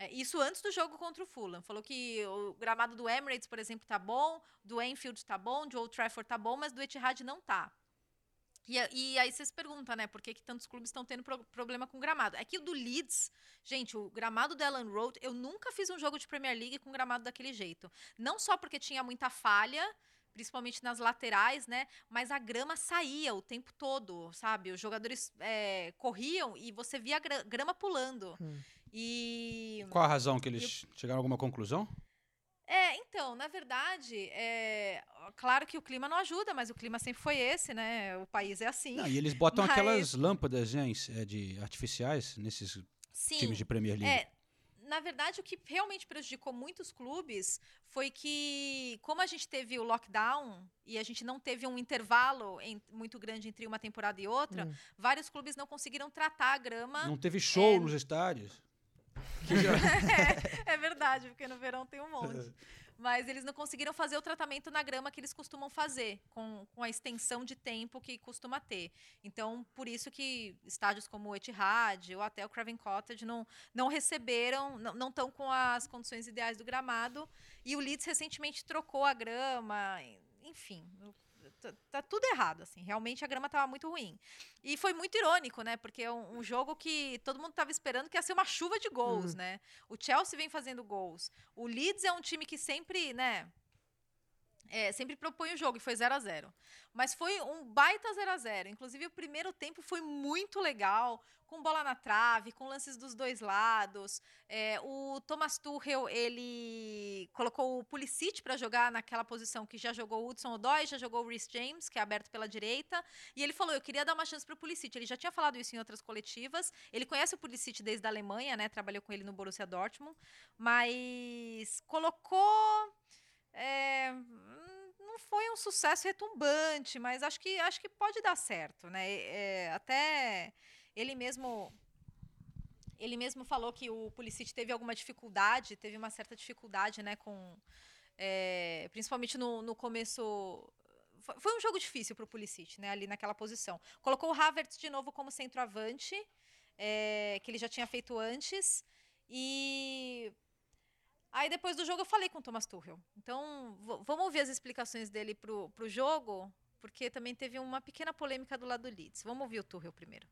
É, isso antes do jogo contra o Fulham. Falou que o gramado do Emirates, por exemplo, tá bom, do Enfield tá bom, de Old Trafford tá bom, mas do Etihad não tá. E, e aí vocês perguntam, né, por que, que tantos clubes estão tendo pro- problema com gramado? É que o do Leeds, gente, o gramado do Ellen Road, eu nunca fiz um jogo de Premier League com gramado daquele jeito. Não só porque tinha muita falha, principalmente nas laterais, né, mas a grama saía o tempo todo, sabe? Os jogadores é, corriam e você via a gra- grama pulando. E... Qual a razão que eles chegaram a alguma conclusão? É, então, na verdade, é claro que o clima não ajuda, mas o clima sempre foi esse, né? O país é assim. Não, e eles botam Mas- aquelas lâmpadas né, é, de artificiais nesses Sim, times de Premier League. É, na verdade, o que realmente prejudicou muitos clubes foi que, como a gente teve o lockdown e a gente não teve um intervalo em- muito grande entre uma temporada e outra, Hum. vários clubes não conseguiram tratar a grama. Não teve show é, nos estádios. é verdade, porque no verão tem um monte. Mas eles não conseguiram fazer o tratamento na grama que eles costumam fazer, com, com a extensão de tempo que costuma ter. Então, por isso que estádios como o Etihad ou até o Craven Cottage não, não receberam, não estão com as condições ideais do gramado. E o Leeds recentemente trocou a grama, enfim. Tá- Tá tudo errado, assim. Realmente a grama tava muito ruim. E foi muito irônico, né? Porque é um, um jogo que todo mundo tava esperando que ia ser uma chuva de gols, Hum. né? O Chelsea vem fazendo gols. O Leeds é um time que sempre, né? É, sempre propõe o jogo e foi 0 a 0 Mas foi um baita 0 a 0 Inclusive, o primeiro tempo foi muito legal, com bola na trave, com lances dos dois lados. É, o Thomas Tuchel, ele colocou o Pulisic para jogar naquela posição que já jogou o Hudson Odoi, já jogou o Rhys James, que é aberto pela direita. E ele falou, eu queria dar uma chance para o Pulisic. Ele já tinha falado isso em outras coletivas. Ele conhece o Pulisic desde a Alemanha, né? Trabalhou com ele no Borussia Dortmund. Mas colocou... É, hum, não foi um sucesso retumbante, mas acho que acho que pode dar certo, né? É, até ele mesmo ele mesmo falou que o Pulisic teve alguma dificuldade, teve uma certa dificuldade, né, com é, principalmente no, no começo foi um jogo difícil para o Pulisic, né, ali naquela posição. Colocou o Havertz de novo como centroavante, é, que ele já tinha feito antes, e aí depois do jogo eu falei com o Thomas Tuchel. Então, vamos ouvir as explicações dele pro, pro jogo, porque também teve uma pequena polêmica do lado do Leeds. Vamos ouvir o Tuchel primeiro.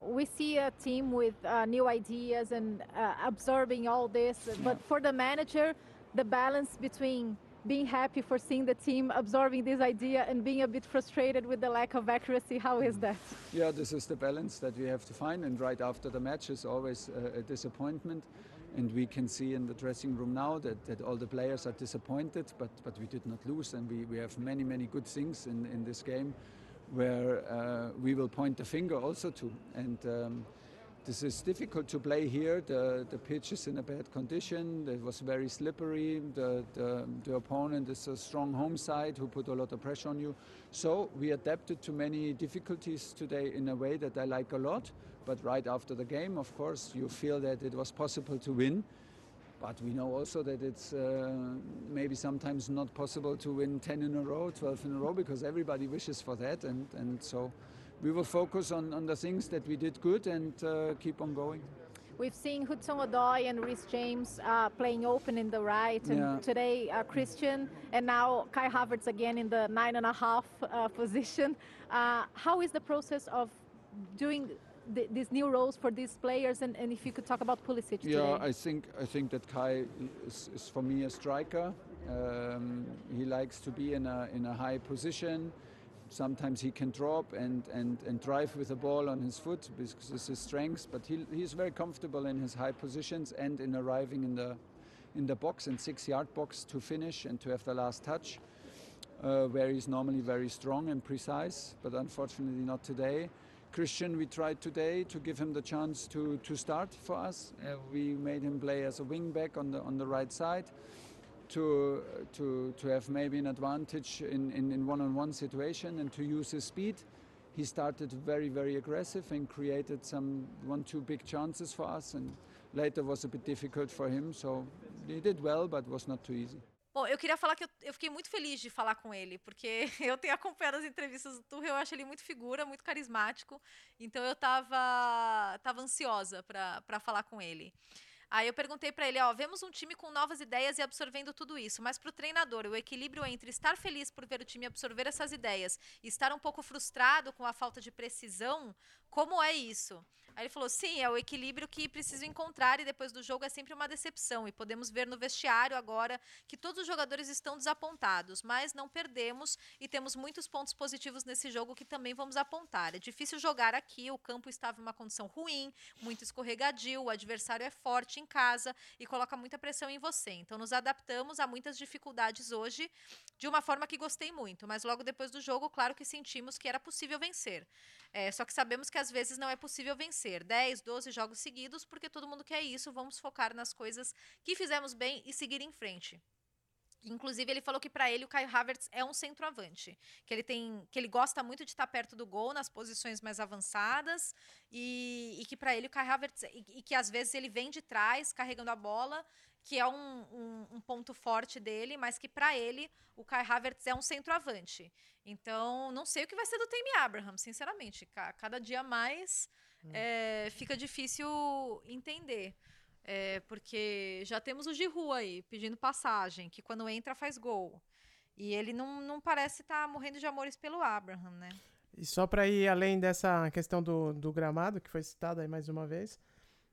we see a team with uh, new ideas and uh, absorbing all this but for the manager the balance between being happy for seeing the team absorbing this idea and being a bit frustrated with the lack of accuracy how is that yeah this is the balance that we have to find and right after the match is always a, a disappointment and we can see in the dressing room now that, that all the players are disappointed but but we did not lose and we, we have many many good things in, in this game where uh, we will point the finger also to. And um, this is difficult to play here. The, the pitch is in a bad condition. It was very slippery. The, the, the, opponent is a strong home side who put a lot of pressure on you. So we adapted to many difficulties today in a way that I like a lot. But right after the game, of course, you feel that it was possible to win. But we know also that it's uh, maybe sometimes not possible to win 10 in a row, 12 in a row, because everybody wishes for that. And, and so we will focus on, on the things that we did good and uh, keep on going. We've seen Hudson Odoi and Rhys James uh, playing open in the right, and Yeah. today uh, Christian, and now Kai Havertz again in the nine and a half uh, position. Uh, how is the process of doing th- these new roles for these players? And, and if you could talk about Pulisic Yeah, today. I think I think that Kai is, is for me a striker. Um, he likes to be in a in a high position. Sometimes he can drop and, and, and drive with the ball on his foot because it's his strength. But he, he's very comfortable in his high positions and in arriving in the in the box and six yard box to finish and to have the last touch, uh, where he's normally very strong and precise. But unfortunately, not today. Christian, we tried today to give him the chance to, to start for us. Uh, we made him play as a wing back on the on the right side to to to have maybe an advantage in, in, in one-on-one situation and to use his speed. He started very very aggressive and created some one two big chances for us and later was a bit difficult for him. So he did well, but was not too easy. Bom, eu queria falar que eu, eu fiquei muito feliz de falar com ele, porque eu tenho acompanhado as entrevistas do Tuchel, eu acho ele muito figura, muito carismático, então eu tava, tava ansiosa para falar com ele. Aí eu perguntei para ele, ó, vemos um time com novas ideias e absorvendo tudo isso, mas para o treinador, o equilíbrio entre estar feliz por ver o time absorver essas ideias e estar um pouco frustrado com a falta de precisão, como é isso? Aí ele falou: sim, é o equilíbrio que preciso encontrar e depois do jogo é sempre uma decepção. E podemos ver no vestiário agora que todos os jogadores estão desapontados, mas não perdemos e temos muitos pontos positivos nesse jogo que também vamos apontar. É difícil jogar aqui, o campo estava em uma condição ruim, muito escorregadio, o adversário é forte em casa e coloca muita pressão em você. Então nos adaptamos a muitas dificuldades hoje de uma forma que gostei muito, mas logo depois do jogo, claro que sentimos que era possível vencer. É, só que sabemos que às vezes não é possível vencer 10, 12 jogos seguidos, porque todo mundo quer isso. Vamos focar nas coisas que fizemos bem e seguir em frente. Inclusive, ele falou que para ele o Kai Havertz é um centroavante, que ele tem, que ele gosta muito de estar perto do gol nas posições mais avançadas e, e que para ele o Kai Havertz e, e que às vezes ele vem de trás carregando a bola, que é um, um, um ponto forte dele, mas que para ele o Kai Havertz é um centroavante. Então, não sei o que vai ser do Tammy Abraham, sinceramente. Ca- Cada dia mais é, fica difícil entender. É, porque já temos o Giroud aí, pedindo passagem, que quando entra faz gol. E ele não, não parece estar morrendo de amores pelo Abraham, né? E só para ir além dessa questão do, do gramado, que foi citada aí mais uma vez,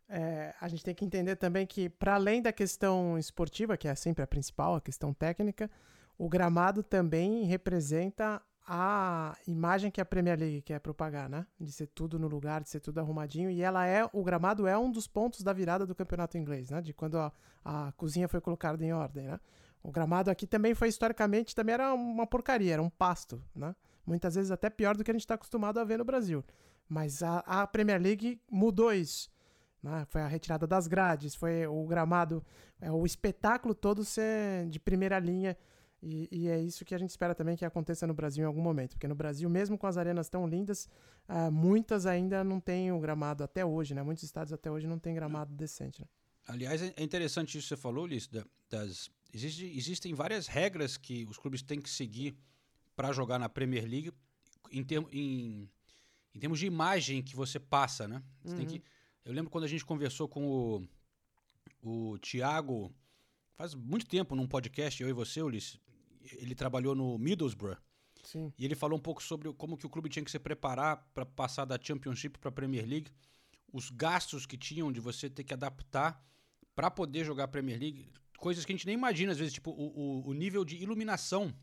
é, a gente tem que entender também que, para além da questão esportiva, que é sempre a principal, a questão técnica, o gramado também representa a imagem que a Premier League quer propagar, né? De ser tudo no lugar, de ser tudo arrumadinho. E ela é, o gramado é um dos pontos da virada do campeonato inglês, né? De quando a, a cozinha foi colocada em ordem, né? O gramado aqui também foi historicamente, também era uma porcaria, era um pasto, né? Muitas vezes até pior do que a gente está acostumado a ver no Brasil. Mas a, a Premier League mudou isso. Né? Foi a retirada das grades, foi o gramado, é, o espetáculo todo ser de primeira linha E, e é isso que a gente espera também que aconteça no Brasil em algum momento. Porque no Brasil, mesmo com as arenas tão lindas, ah, muitas ainda não têm o gramado até hoje, né? Muitos estados até hoje não têm gramado decente, né? Aliás, é é interessante isso que você falou, Ulisses, da- das, existe- existem várias regras que os clubes têm que seguir para jogar na Premier League em, em- em termos de imagem que você passa, né? Você Uhum. que, eu lembro quando a gente conversou com o, o Thiago, faz muito tempo, num podcast, eu e você, Ulisses, ele trabalhou no Middlesbrough, Sim. e ele falou um pouco sobre como que o clube tinha que se preparar para passar da Championship para a Premier League, os gastos que tinham de você ter que adaptar para poder jogar a Premier League, coisas que a gente nem imagina às vezes, tipo o, o, o nível de iluminação.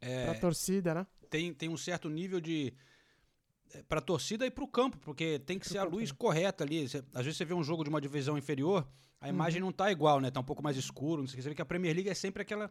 É, Pra torcida, né? tem, tem um certo nível de para a torcida e para o campo, porque tem que ser a luz correta ali. Cê- às vezes você vê um jogo de uma divisão inferior, a imagem não tá igual, né? Tá um pouco mais escuro, não sei o que. Você vê que a Premier League é sempre aquela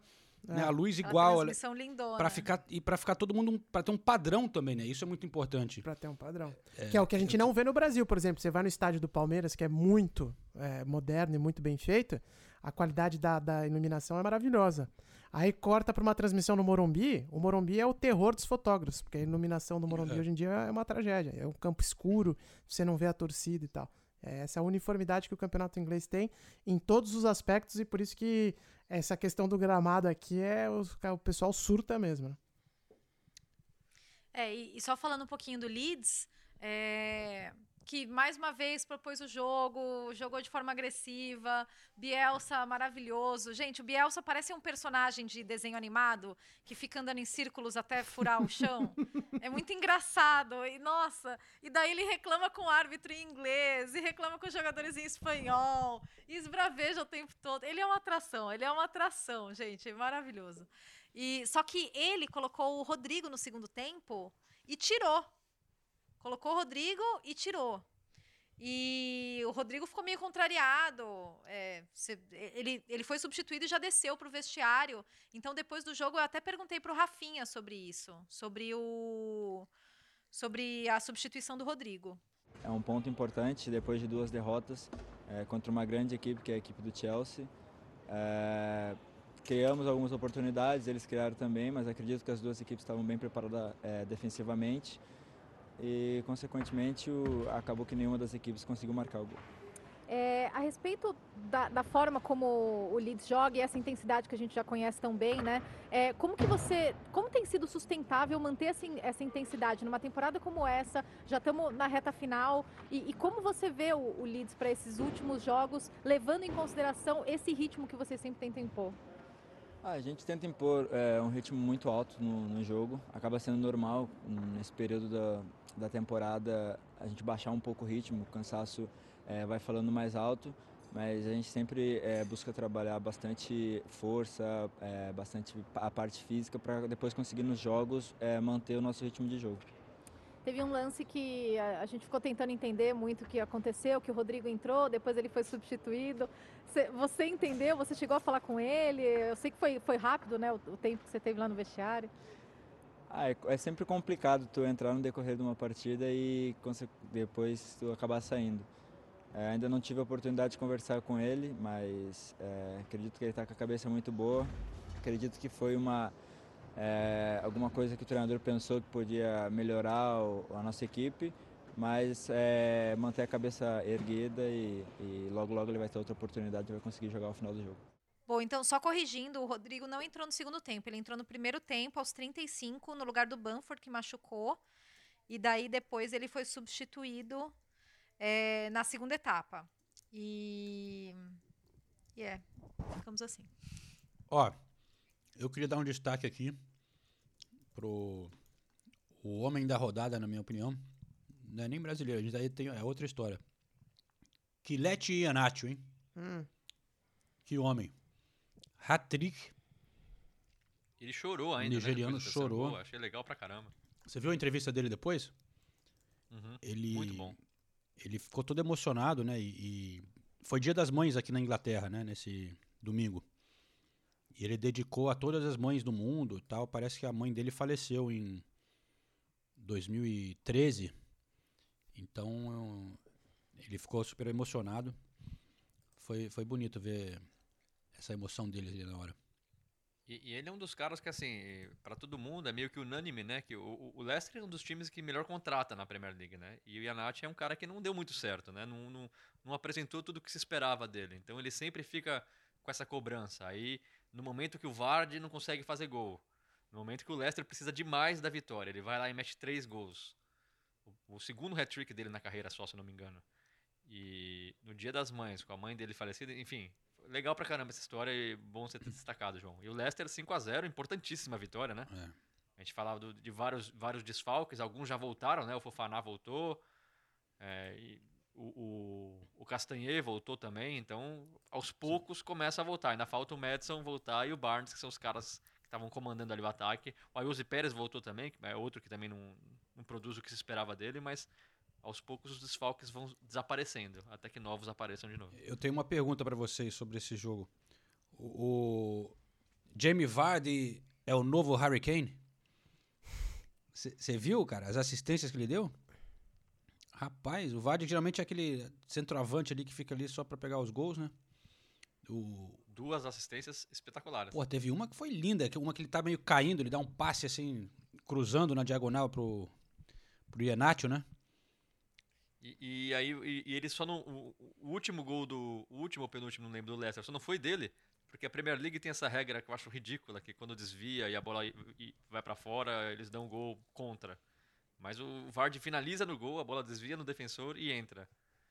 né, É. a luz igual, transmissão lindona. para ficar e para ficar todo mundo para ter um padrão também, né? Isso é muito importante. Para ter um padrão. É, que é o que a gente não vê no Brasil, por exemplo. Você vai no estádio do Palmeiras, que é muito é, moderno e muito bem feito, a qualidade da, da iluminação é maravilhosa. Aí corta para uma transmissão no Morumbi, o Morumbi é o terror dos fotógrafos, porque a iluminação do Morumbi É. hoje em dia é uma tragédia. É um campo escuro, você não vê a torcida e tal. É essa uniformidade que o campeonato inglês tem em todos os aspectos e por isso que essa questão do gramado aqui é o, o pessoal surta mesmo. Né? É, e, e só falando um pouquinho do Leeds, é, que mais uma vez propôs o jogo, jogou de forma agressiva, Bielsa maravilhoso. Gente, o Bielsa parece um personagem de desenho animado que fica andando em círculos até furar o chão. é muito engraçado. E nossa, e daí ele reclama com o árbitro em inglês, e reclama com os jogadores em espanhol, e esbraveja o tempo todo. Ele é uma atração, ele é uma atração, gente, é maravilhoso. E só que ele colocou o Rodrigo no segundo tempo e tirou. Colocou o Rodrigo e tirou. E o Rodrigo ficou meio contrariado. é, ele, ele foi substituído e já desceu para o vestiário. Então, depois do jogo, eu até perguntei para o Rafinha sobre isso. Sobre o. Sobre a substituição do Rodrigo. É um ponto importante depois de duas derrotas é, contra uma grande equipe que é a equipe do Chelsea. É, criamos algumas oportunidades, eles criaram também, mas acredito que as duas equipes estavam bem preparadas é, defensivamente e, consequentemente, o- acabou que nenhuma das equipes conseguiu marcar o gol. É, a respeito da, da forma como o Leeds joga e essa intensidade que a gente já conhece tão bem, né? É, como que você, como tem sido sustentável manter essa, essa intensidade numa temporada como essa? Já estamos na reta final e, e como você vê o, o Leeds para esses últimos jogos, levando em consideração esse ritmo que você sempre tenta impor? Ah, a gente tenta impor é, um ritmo muito alto no, no jogo. Acaba sendo normal nesse período da, da temporada a gente baixar um pouco o ritmo, o cansaço é, vai falando mais alto, mas a gente sempre é, busca trabalhar bastante força, bastante a parte física para depois conseguir nos jogos manter o nosso ritmo de jogo. Teve um lance que a, a gente ficou tentando entender muito o que aconteceu, que o Rodrigo entrou, depois ele foi substituído. Cê- você entendeu? Você chegou a falar com ele? Eu sei que foi, foi rápido, né, o, o tempo que você teve lá no vestiário. Ah, é, é sempre complicado tu entrar no decorrer de uma partida e depois tu acabar saindo. É, ainda não tive a oportunidade de conversar com ele, mas é, acredito que ele está com a cabeça muito boa. Acredito que foi uma é, alguma coisa que o treinador pensou que podia melhorar o- a nossa equipe, mas é, manter a cabeça erguida e, e logo logo ele vai ter outra oportunidade e vai conseguir jogar o final do jogo. Bom, então, só corrigindo, o Rodrigo não entrou no segundo tempo. Ele entrou no primeiro tempo, aos 35, no lugar do Banford, que machucou. E daí, depois, ele foi substituído é, na segunda etapa. E. E é, ficamos assim. Ó, eu queria dar um destaque aqui pro o homem da rodada, na minha opinião. Não é nem brasileiro, a gente aí tem é outra história. Kilete Ianacho, hein? Hum. Que homem. Hat-trick. Ele chorou ainda. O nigeriano né, chorou. gol, Achei legal pra caramba. Você viu a entrevista dele depois? Uhum, Ele, Muito bom. Ele ficou todo emocionado, né? E, e foi Dia das Mães aqui na Inglaterra, né? Nesse domingo. E ele dedicou a todas as mães do mundo tal. Parece que a mãe dele faleceu em 2013. Então, ele ficou super emocionado. Foi, foi bonito ver essa emoção dele ali na hora. E, e ele é um dos caras que, assim, pra todo mundo é meio que unânime, né? Que o, o Leicester é um dos times que melhor contrata na Premier League, né? E o Iannacci é um cara que não deu muito certo, né? Não, não, não apresentou tudo o que se esperava dele. Então ele sempre fica com essa cobrança. Aí, no momento que o Vardy não consegue fazer gol, no momento que o Leicester precisa demais da vitória, ele vai lá e mete três gols. O, o segundo hat-trick dele na carreira só, se não me engano. E no Dia das Mães, com a mãe dele falecida, enfim, legal pra caramba essa história e bom você ter destacado, João. E o Leicester 5 a 0 importantíssima vitória, né? É. A gente falava do- de vários, vários desfalques, alguns já voltaram, né? O Fofaná voltou, é, e o, o, o Castanhe voltou também, então aos poucos começa a voltar. Ainda falta o Madison voltar e o Barnes, que são os caras que estavam comandando ali o ataque. O Ayuso Pérez voltou também, que é outro que também não, não produz o que se esperava dele, mas aos poucos os desfalques vão desaparecendo, até que novos apareçam de novo. Eu tenho uma pergunta pra vocês sobre esse jogo. O, o Jamie Vardy é o novo Harry Kane? Você viu, cara, as assistências que ele deu? Rapaz, o Vardy geralmente é aquele centroavante ali que fica ali só pra pegar os gols, né? O, Duas assistências espetaculares. Pô, teve uma que foi linda, uma que ele tá meio caindo, ele dá um passe assim, cruzando na diagonal pro, pro Iannaccio, né? E, e aí e, e ele só não. O, o último gol do. O último ou penúltimo, não lembro, do Leicester, só não foi dele. Porque a Premier League tem essa regra que eu acho ridícula, que quando desvia e a bola vai pra fora, eles dão um gol contra. Mas o Vardy finaliza no gol, a bola desvia no defensor e entra.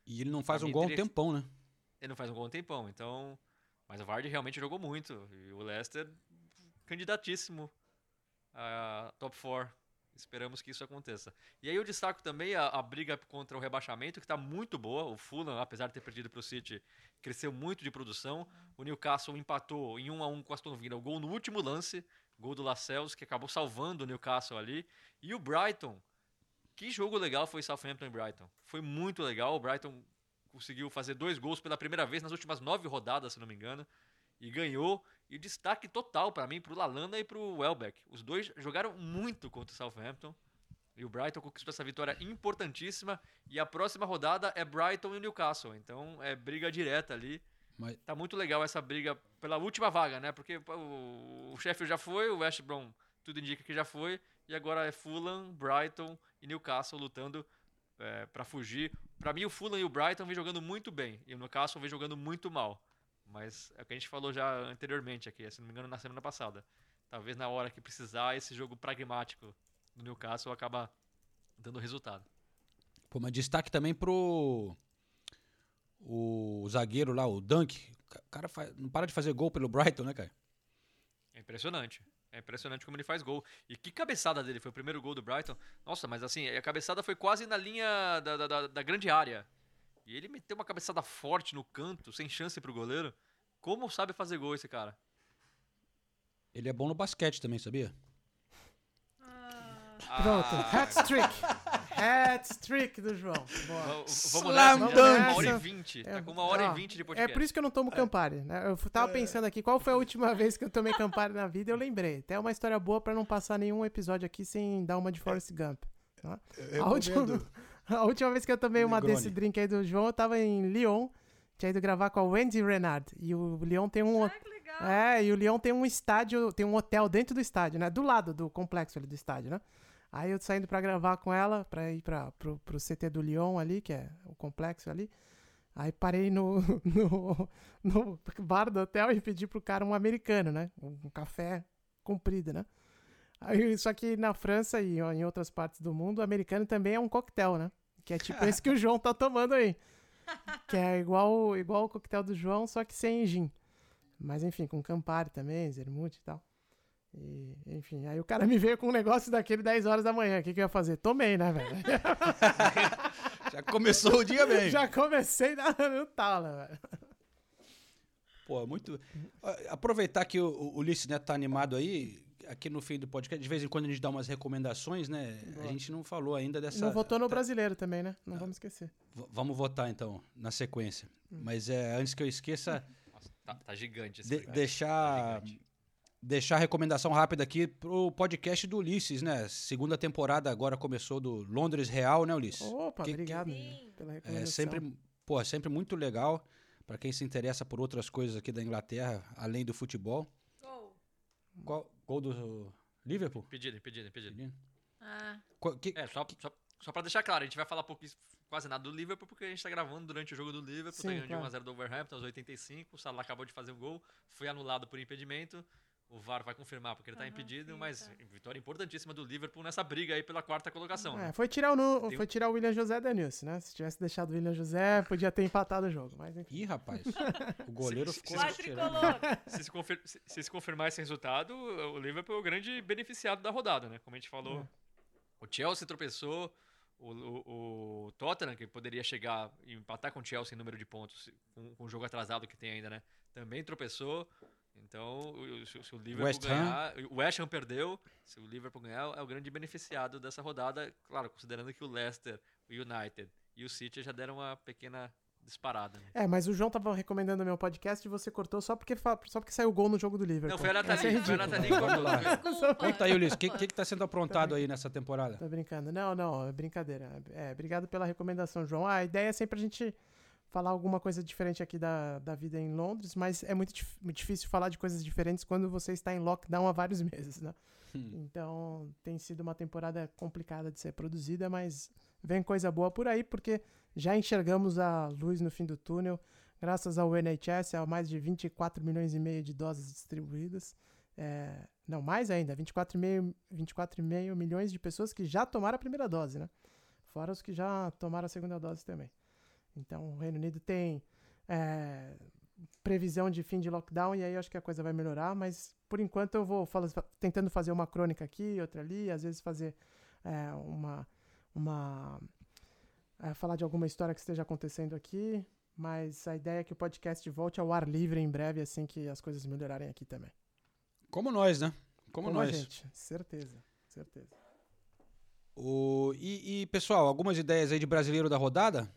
E ele não faz um gol há um tempão, né? Ele não faz um gol há um tempão, então. Mas o Vardy realmente jogou muito. E o Leicester, candidatíssimo a top 4. Esperamos que isso aconteça. E aí eu destaco também a, a briga contra o rebaixamento, que está muito boa. O Fulham, apesar de ter perdido para o City, cresceu muito de produção. O Newcastle empatou em 1 a 1 com o Aston Villa. O gol no último lance, gol do Lascelles, que acabou salvando o Newcastle ali. E o Brighton, que jogo legal foi Southampton e Brighton. Foi muito legal. O Brighton conseguiu fazer dois gols pela primeira vez nas últimas nove rodadas, se não me engano. E ganhou. E destaque total para mim, pro Lalana e pro Welbeck. Os dois jogaram muito contra o Southampton. E o Brighton conquistou essa vitória importantíssima. E a próxima rodada é Brighton e Newcastle. Então é briga direta ali. Mas- Tá muito legal essa briga pela última vaga, né? Porque o, o Sheffield já foi, o West Brom tudo indica que já foi. E agora é Fulham, Brighton e Newcastle lutando é, para fugir. Para mim, o Fulham e o Brighton vem jogando muito bem. E o Newcastle vem jogando muito mal. Mas é o que a gente falou já anteriormente aqui, se não me engano, na semana passada. Talvez na hora que precisar, esse jogo pragmático do Newcastle acaba dando resultado. Pô, mas destaque também pro o zagueiro lá, o Dunk. O cara faz- não para de fazer gol pelo Brighton, né, cara? É impressionante. É impressionante como ele faz gol. E que cabeçada dele, foi o primeiro gol do Brighton. Nossa, mas assim, a cabeçada foi quase na linha da, da, da- da grande área. E ele meteu uma cabeçada forte no canto, sem chance pro goleiro. Como sabe fazer gol esse cara? Ele é bom no basquete também, sabia? Pronto, Ah. hat-trick. Hat-trick do João. Boa. Vamos nessa, tá com uma hora e vinte. Tá com uma hora e ó, vinte de É podcast. por isso que eu não tomo Campari, né? Eu tava pensando aqui, qual foi a última vez que eu tomei Campari na vida? Eu lembrei. Até uma história boa pra não passar nenhum episódio aqui sem dar uma de Forrest Gump. tá? A última, a última vez que eu tomei uma Negroni. desse drink aí do João, eu tava em Lyon. Tinha ido gravar com a Wendy Renard. E o Lyon tem um. É, e o Lyon tem um estádio, tem um hotel dentro do estádio, né? Do lado do complexo ali do estádio, né? Aí eu saindo pra gravar com ela, pra ir pra, pro, pro CT do Lyon ali, que é o complexo ali. Aí parei no, no, no bar do hotel e pedi pro cara um americano, né? Um, café comprido, né? Aí, só que na França e em outras partes do mundo, o americano também é um coquetel, né? Que é tipo esse que o João tá tomando aí. Que é igual, igual o coquetel do João, só que sem gin. Mas enfim, com Campari também, Zermute e tal. E, enfim, aí o cara me veio com um negócio daquele 10 horas da manhã. O que, que eu ia fazer? Tomei, né, velho? Já começou o dia bem. Já comecei na, no talo, velho. Pô, muito. Ah, Aproveitar que o, o Ulisses Neto tá animado aí, aqui no fim do podcast, de vez em quando a gente dá umas recomendações, né? A Boa. gente não falou ainda dessa. Não votou no brasileiro também, né? Não vamos esquecer. Vamos votar então, na sequência. Hum. Mas é, antes que eu esqueça, Nossa, tá, tá gigante esse de- deixar. Deixar a recomendação rápida aqui pro podcast do Ulisses, né? Segunda temporada agora começou do Londres Real, né, Ulisses? Opa, Que- obrigado pela recomendação. É sempre, pô, é sempre muito legal para quem se interessa por outras coisas aqui da Inglaterra, além do futebol. Qual? Gol do Liverpool? Impedido, impedido, impedido. Ah. Qual- que- É, só, só, só pra deixar claro, a gente vai falar pouco, quase nada do Liverpool, porque a gente tá gravando durante o jogo do Liverpool, Sim, tá ganhando claro. de 1x0 do Overhampton aos 85, o Salah acabou de fazer um gol, foi anulado por impedimento, o VAR vai confirmar porque ele tá impedido, mas vitória importantíssima do Liverpool nessa briga aí pela quarta colocação. É, né? foi tirar o, Nu- Tem- foi tirar o William José da Nilce, né? Se tivesse deixado o William José, podia ter empatado o jogo. Mas enfim. Ih, rapaz. O goleiro Se- ficou se- tirando. se, se, confir- se- se se confirmar esse resultado, o Liverpool é o grande beneficiado da rodada, né? Como a gente falou, o Chelsea tropeçou, o, o- o Tottenham, que poderia chegar e empatar com o Chelsea em número de pontos, com, com o jogo atrasado que tem ainda, né? Também tropeçou. Então, o- se, se o Liverpool West Ham. ganhar. O West Ham perdeu. Se o Liverpool ganhar, é o grande beneficiado dessa rodada. Claro, considerando que o Leicester, o United e o City já deram uma pequena disparada. Né? É, mas o João tava recomendando o meu podcast e você cortou só porque, só porque saiu gol no jogo do Liverpool. Não, foi a Nathalie, Essa é foi a. Nathalie que. Desculpa. Conta aí, Ulisses, o que, que, que tá sendo aprontado aí nessa temporada? Tô brincando. Não, não, é brincadeira. É, obrigado pela recomendação, João. Ah, a ideia é sempre a gente falar alguma coisa diferente aqui da, da vida em Londres, mas é muito, muito difícil falar de coisas diferentes quando você está em lockdown há vários meses, né? Então, tem sido uma temporada complicada de ser produzida, mas vem coisa boa por aí, porque já enxergamos a luz no fim do túnel, graças ao NHS, a mais de 24 milhões e meio de doses distribuídas. É, não, mais ainda, 24,5 24,5 milhões de pessoas que já tomaram a primeira dose, né? Fora os que já tomaram a segunda dose também. Então, o Reino Unido tem é, previsão de fim de lockdown e aí eu acho que a coisa vai melhorar, mas por enquanto eu vou fala- tentando fazer uma crônica aqui, outra ali, às vezes fazer é, uma. uma é, falar de alguma história que esteja acontecendo aqui, mas a ideia é que o podcast volte ao ar livre em breve, assim que as coisas melhorarem aqui também. Como nós, né? Como, a nós. gente, certeza, certeza. O, e, e, pessoal, algumas ideias aí de brasileiro da rodada?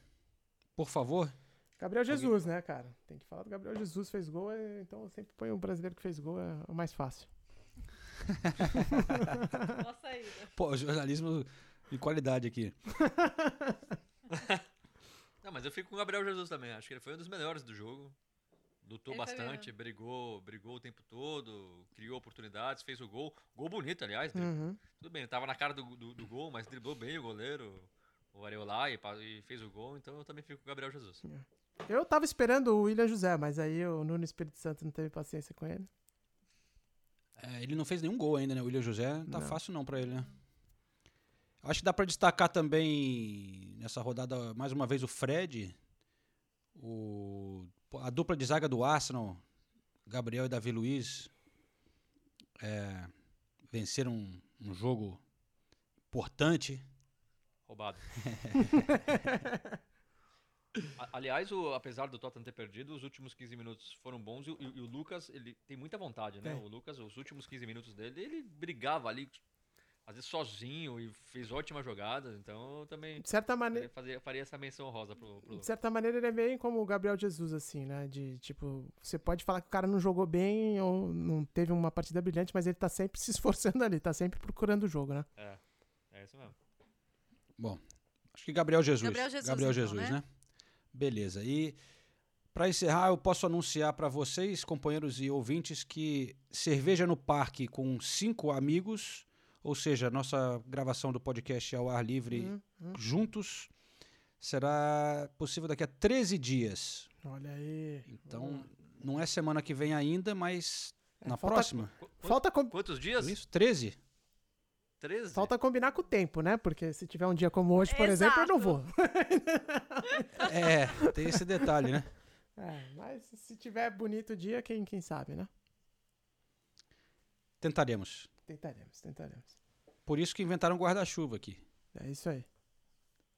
Por favor. Gabriel Jesus, né, cara? Tem que falar do Gabriel Jesus, fez gol, é- então eu sempre põe o brasileiro que fez gol, é o mais fácil. Boa saída. Pô, jornalismo de qualidade aqui. Não, mas eu fico com o Gabriel Jesus também. Acho que ele foi um dos melhores do jogo. Lutou Ele bastante, brigou, brigou o tempo todo, criou oportunidades, fez o gol. Gol bonito, aliás. dri- Uhum. Tudo bem, ele tava na cara do, do, do gol, mas driblou bem o goleiro, o Areola, e, e fez o gol. Então eu também fico com o Gabriel Jesus. Eu tava esperando o William José, mas aí o Nuno Espírito Santo não teve paciência com ele. É, ele não fez nenhum gol ainda, né? O William José. Não tá Não. fácil não pra ele, né? Acho que dá pra destacar também nessa rodada mais uma vez o Fred, o, a dupla de zaga do Arsenal, Gabriel e Davi Luiz, é, venceram um, um jogo importante. Roubado. Aliás, o- apesar do Tottenham ter perdido, os últimos 15 minutos foram bons e, o- e o Lucas, ele tem muita vontade, né? Tem. O Lucas, os últimos 15 minutos dele, ele brigava ali, às vezes sozinho e fez ótimas jogadas, então eu também De certa maneira- faria, faria essa menção rosa pro, pro De certa maneira, ele é bem como o Gabriel Jesus, assim, né? De tipo, você pode falar que o cara não jogou bem ou não teve uma partida brilhante, mas ele tá sempre se esforçando ali, tá sempre procurando o jogo, né? É, é isso mesmo. Bom, acho que Gabriel Jesus. Gabriel Jesus, Gabriel então, Jesus, né? né? Beleza. E para encerrar, eu posso anunciar para vocês, companheiros e ouvintes, que cerveja no parque com cinco amigos, ou seja, nossa gravação do podcast ao ar livre Uhum, uhum. juntos, será possível daqui a 13 dias. Olha aí. Então, não é semana que vem ainda, mas na falta- próxima. Falta, com- Quantos dias? Isso, 13. 13? falta combinar com o tempo, né? Porque se tiver um dia como hoje, por exemplo, eu não vou. É, tem esse detalhe, né? É, mas se tiver bonito dia, quem, quem sabe, né? Tentaremos. Tentaremos, tentaremos. Por isso que inventaram guarda-chuva aqui. É isso aí.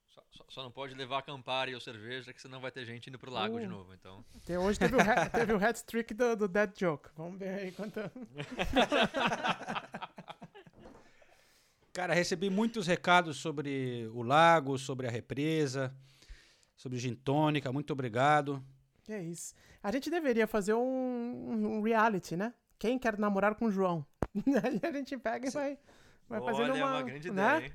Só, só- só não pode levar a Campari ou cerveja, que senão vai ter gente indo pro lago de Uh. novo, então... Hoje teve o, hat- teve o hat-trick do, do Dead Joke. Vamos ver aí quanto... Cara, recebi muitos recados sobre o lago, sobre a represa, sobre gin tônica. Muito obrigado. Que é isso. A gente deveria fazer um, um- reality, né? Quem quer namorar com o João? Aí a gente pega e vai, vai fazendo Olha, uma... é uma grande né? ideia, hein?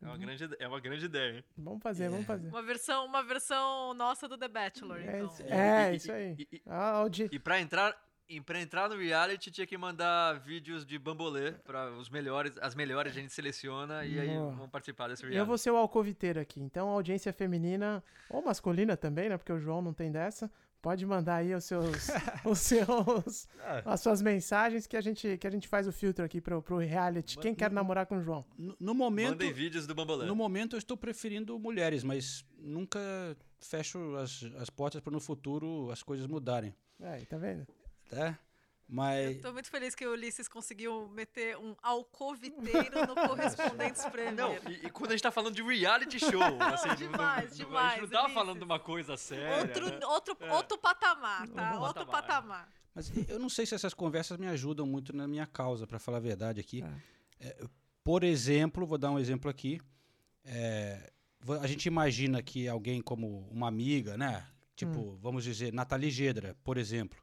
É uma grande, ide- é uma grande ideia, hein? Vamos fazer, vamos fazer. Uma versão, uma versão nossa do The Bachelor, É então. isso, é, isso aí. Ah, o Di- E pra entrar, E pra entrar no reality tinha que mandar vídeos de bambolê para os melhores, as melhores a gente seleciona e aí vão participar desse reality. Eu vou ser o alcoviteiro aqui. Então, audiência feminina, ou masculina também, né? Porque o João não tem dessa. Pode mandar aí os seus, os seus, Ah. as suas mensagens que a gente, que a gente faz o filtro aqui pro, pro reality. Quem quer namorar com o João? No, no momento. Mandem vídeos do bambolê. No momento eu estou preferindo mulheres, mas nunca fecho as, as portas para no futuro as coisas mudarem. Aí, tá vendo? Tá? Mas. Tô muito feliz que o Ulisses conseguiu meter um alcoviteiro no Correspondentes Premier. Não, e, e quando a gente tá falando de reality show, assim, não- demais, não- demais, A gente não tá Ulisses. falando de uma coisa séria. Outro, né? outro, É. outro patamar, tá? Outro Outro patamar. patamar. Mas eu não sei se essas conversas me ajudam muito na minha causa, para falar a verdade aqui. É, por exemplo, vou dar um exemplo aqui. É, a gente imagina que alguém como uma amiga, né? Tipo, Hum. vamos dizer, Nathalie Gedra, por exemplo.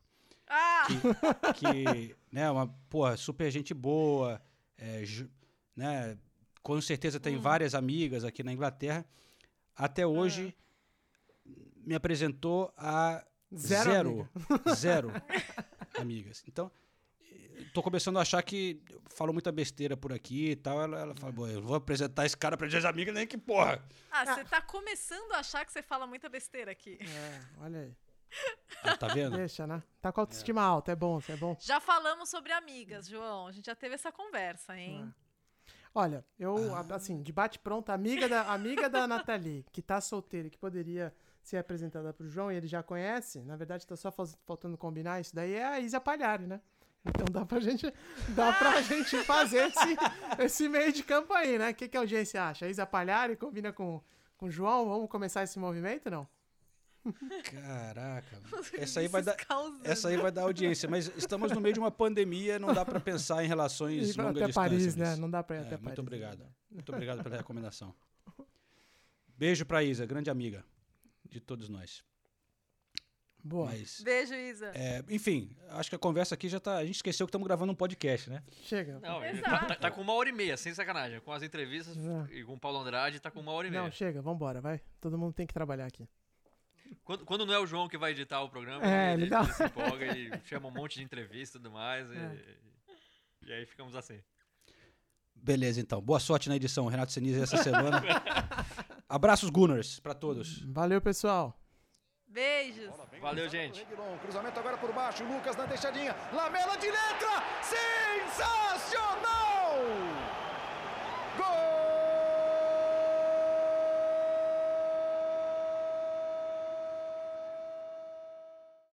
Ah! Que, né, uma, porra, super gente boa, é, ju- né? Com certeza Hum. tem várias amigas aqui na Inglaterra. Até hoje me apresentou a Zero zero, zero amigas. Então, tô começando a achar que eu falo muita besteira por aqui e tal. Ela, ela fala, "Bom, eu vou apresentar esse cara pra minhas amigas, nem que porra. Ah, você tá começando a achar que você fala muita besteira aqui. É, olha aí. Ah, tá vendo? Deixa, né? Tá com a autoestima alta, é bom, é bom. Já falamos sobre amigas, João. A gente já teve essa conversa, hein? Olha, eu, a- assim, de bate-pronto, amiga da, amiga da Nathalie, que tá solteira e que poderia ser apresentada pro João e ele já conhece, na verdade tá só faltando combinar isso daí, é a Isa Palhari, né? Então dá pra gente, dá pra gente fazer esse, esse meio de campo aí, né? O que, que a audiência acha? A Isa Palhari combina com, com o João? Vamos começar esse movimento, não? Caraca. Essa aí vai dar, causando. essa aí vai dar audiência. Mas estamos no meio de uma pandemia, não dá pra pensar em relações pra- longa até distância. Paris, né? Não dá pra ir É, até Paris. Muito obrigado. Muito obrigado pela recomendação. Beijo pra Isa, grande amiga de todos nós. Boa. Mas, Beijo, Isa. é, enfim, acho que a conversa aqui já tá. A gente esqueceu que estamos gravando um podcast, né? Chega. Não, tá, tá- tá com uma hora e meia, sem sacanagem. Com as entrevistas e com o Paulo Andrade, tá com uma hora e meia. Não, chega, vambora, vai. Todo mundo tem que trabalhar aqui. Quando, quando não é o João que vai editar o programa, É, ele, ele dá- ele se empolga e chama um monte de entrevista e tudo mais. e- É. E, aí ficamos assim. Beleza, então. Boa sorte na edição, Renato Senise, essa semana. Abraços, Gunners, pra todos. Valeu, pessoal. Beijos. Valeu, gente. Cruzamento agora por baixo, Lucas na deixadinha, Lamela de letra, sensacional!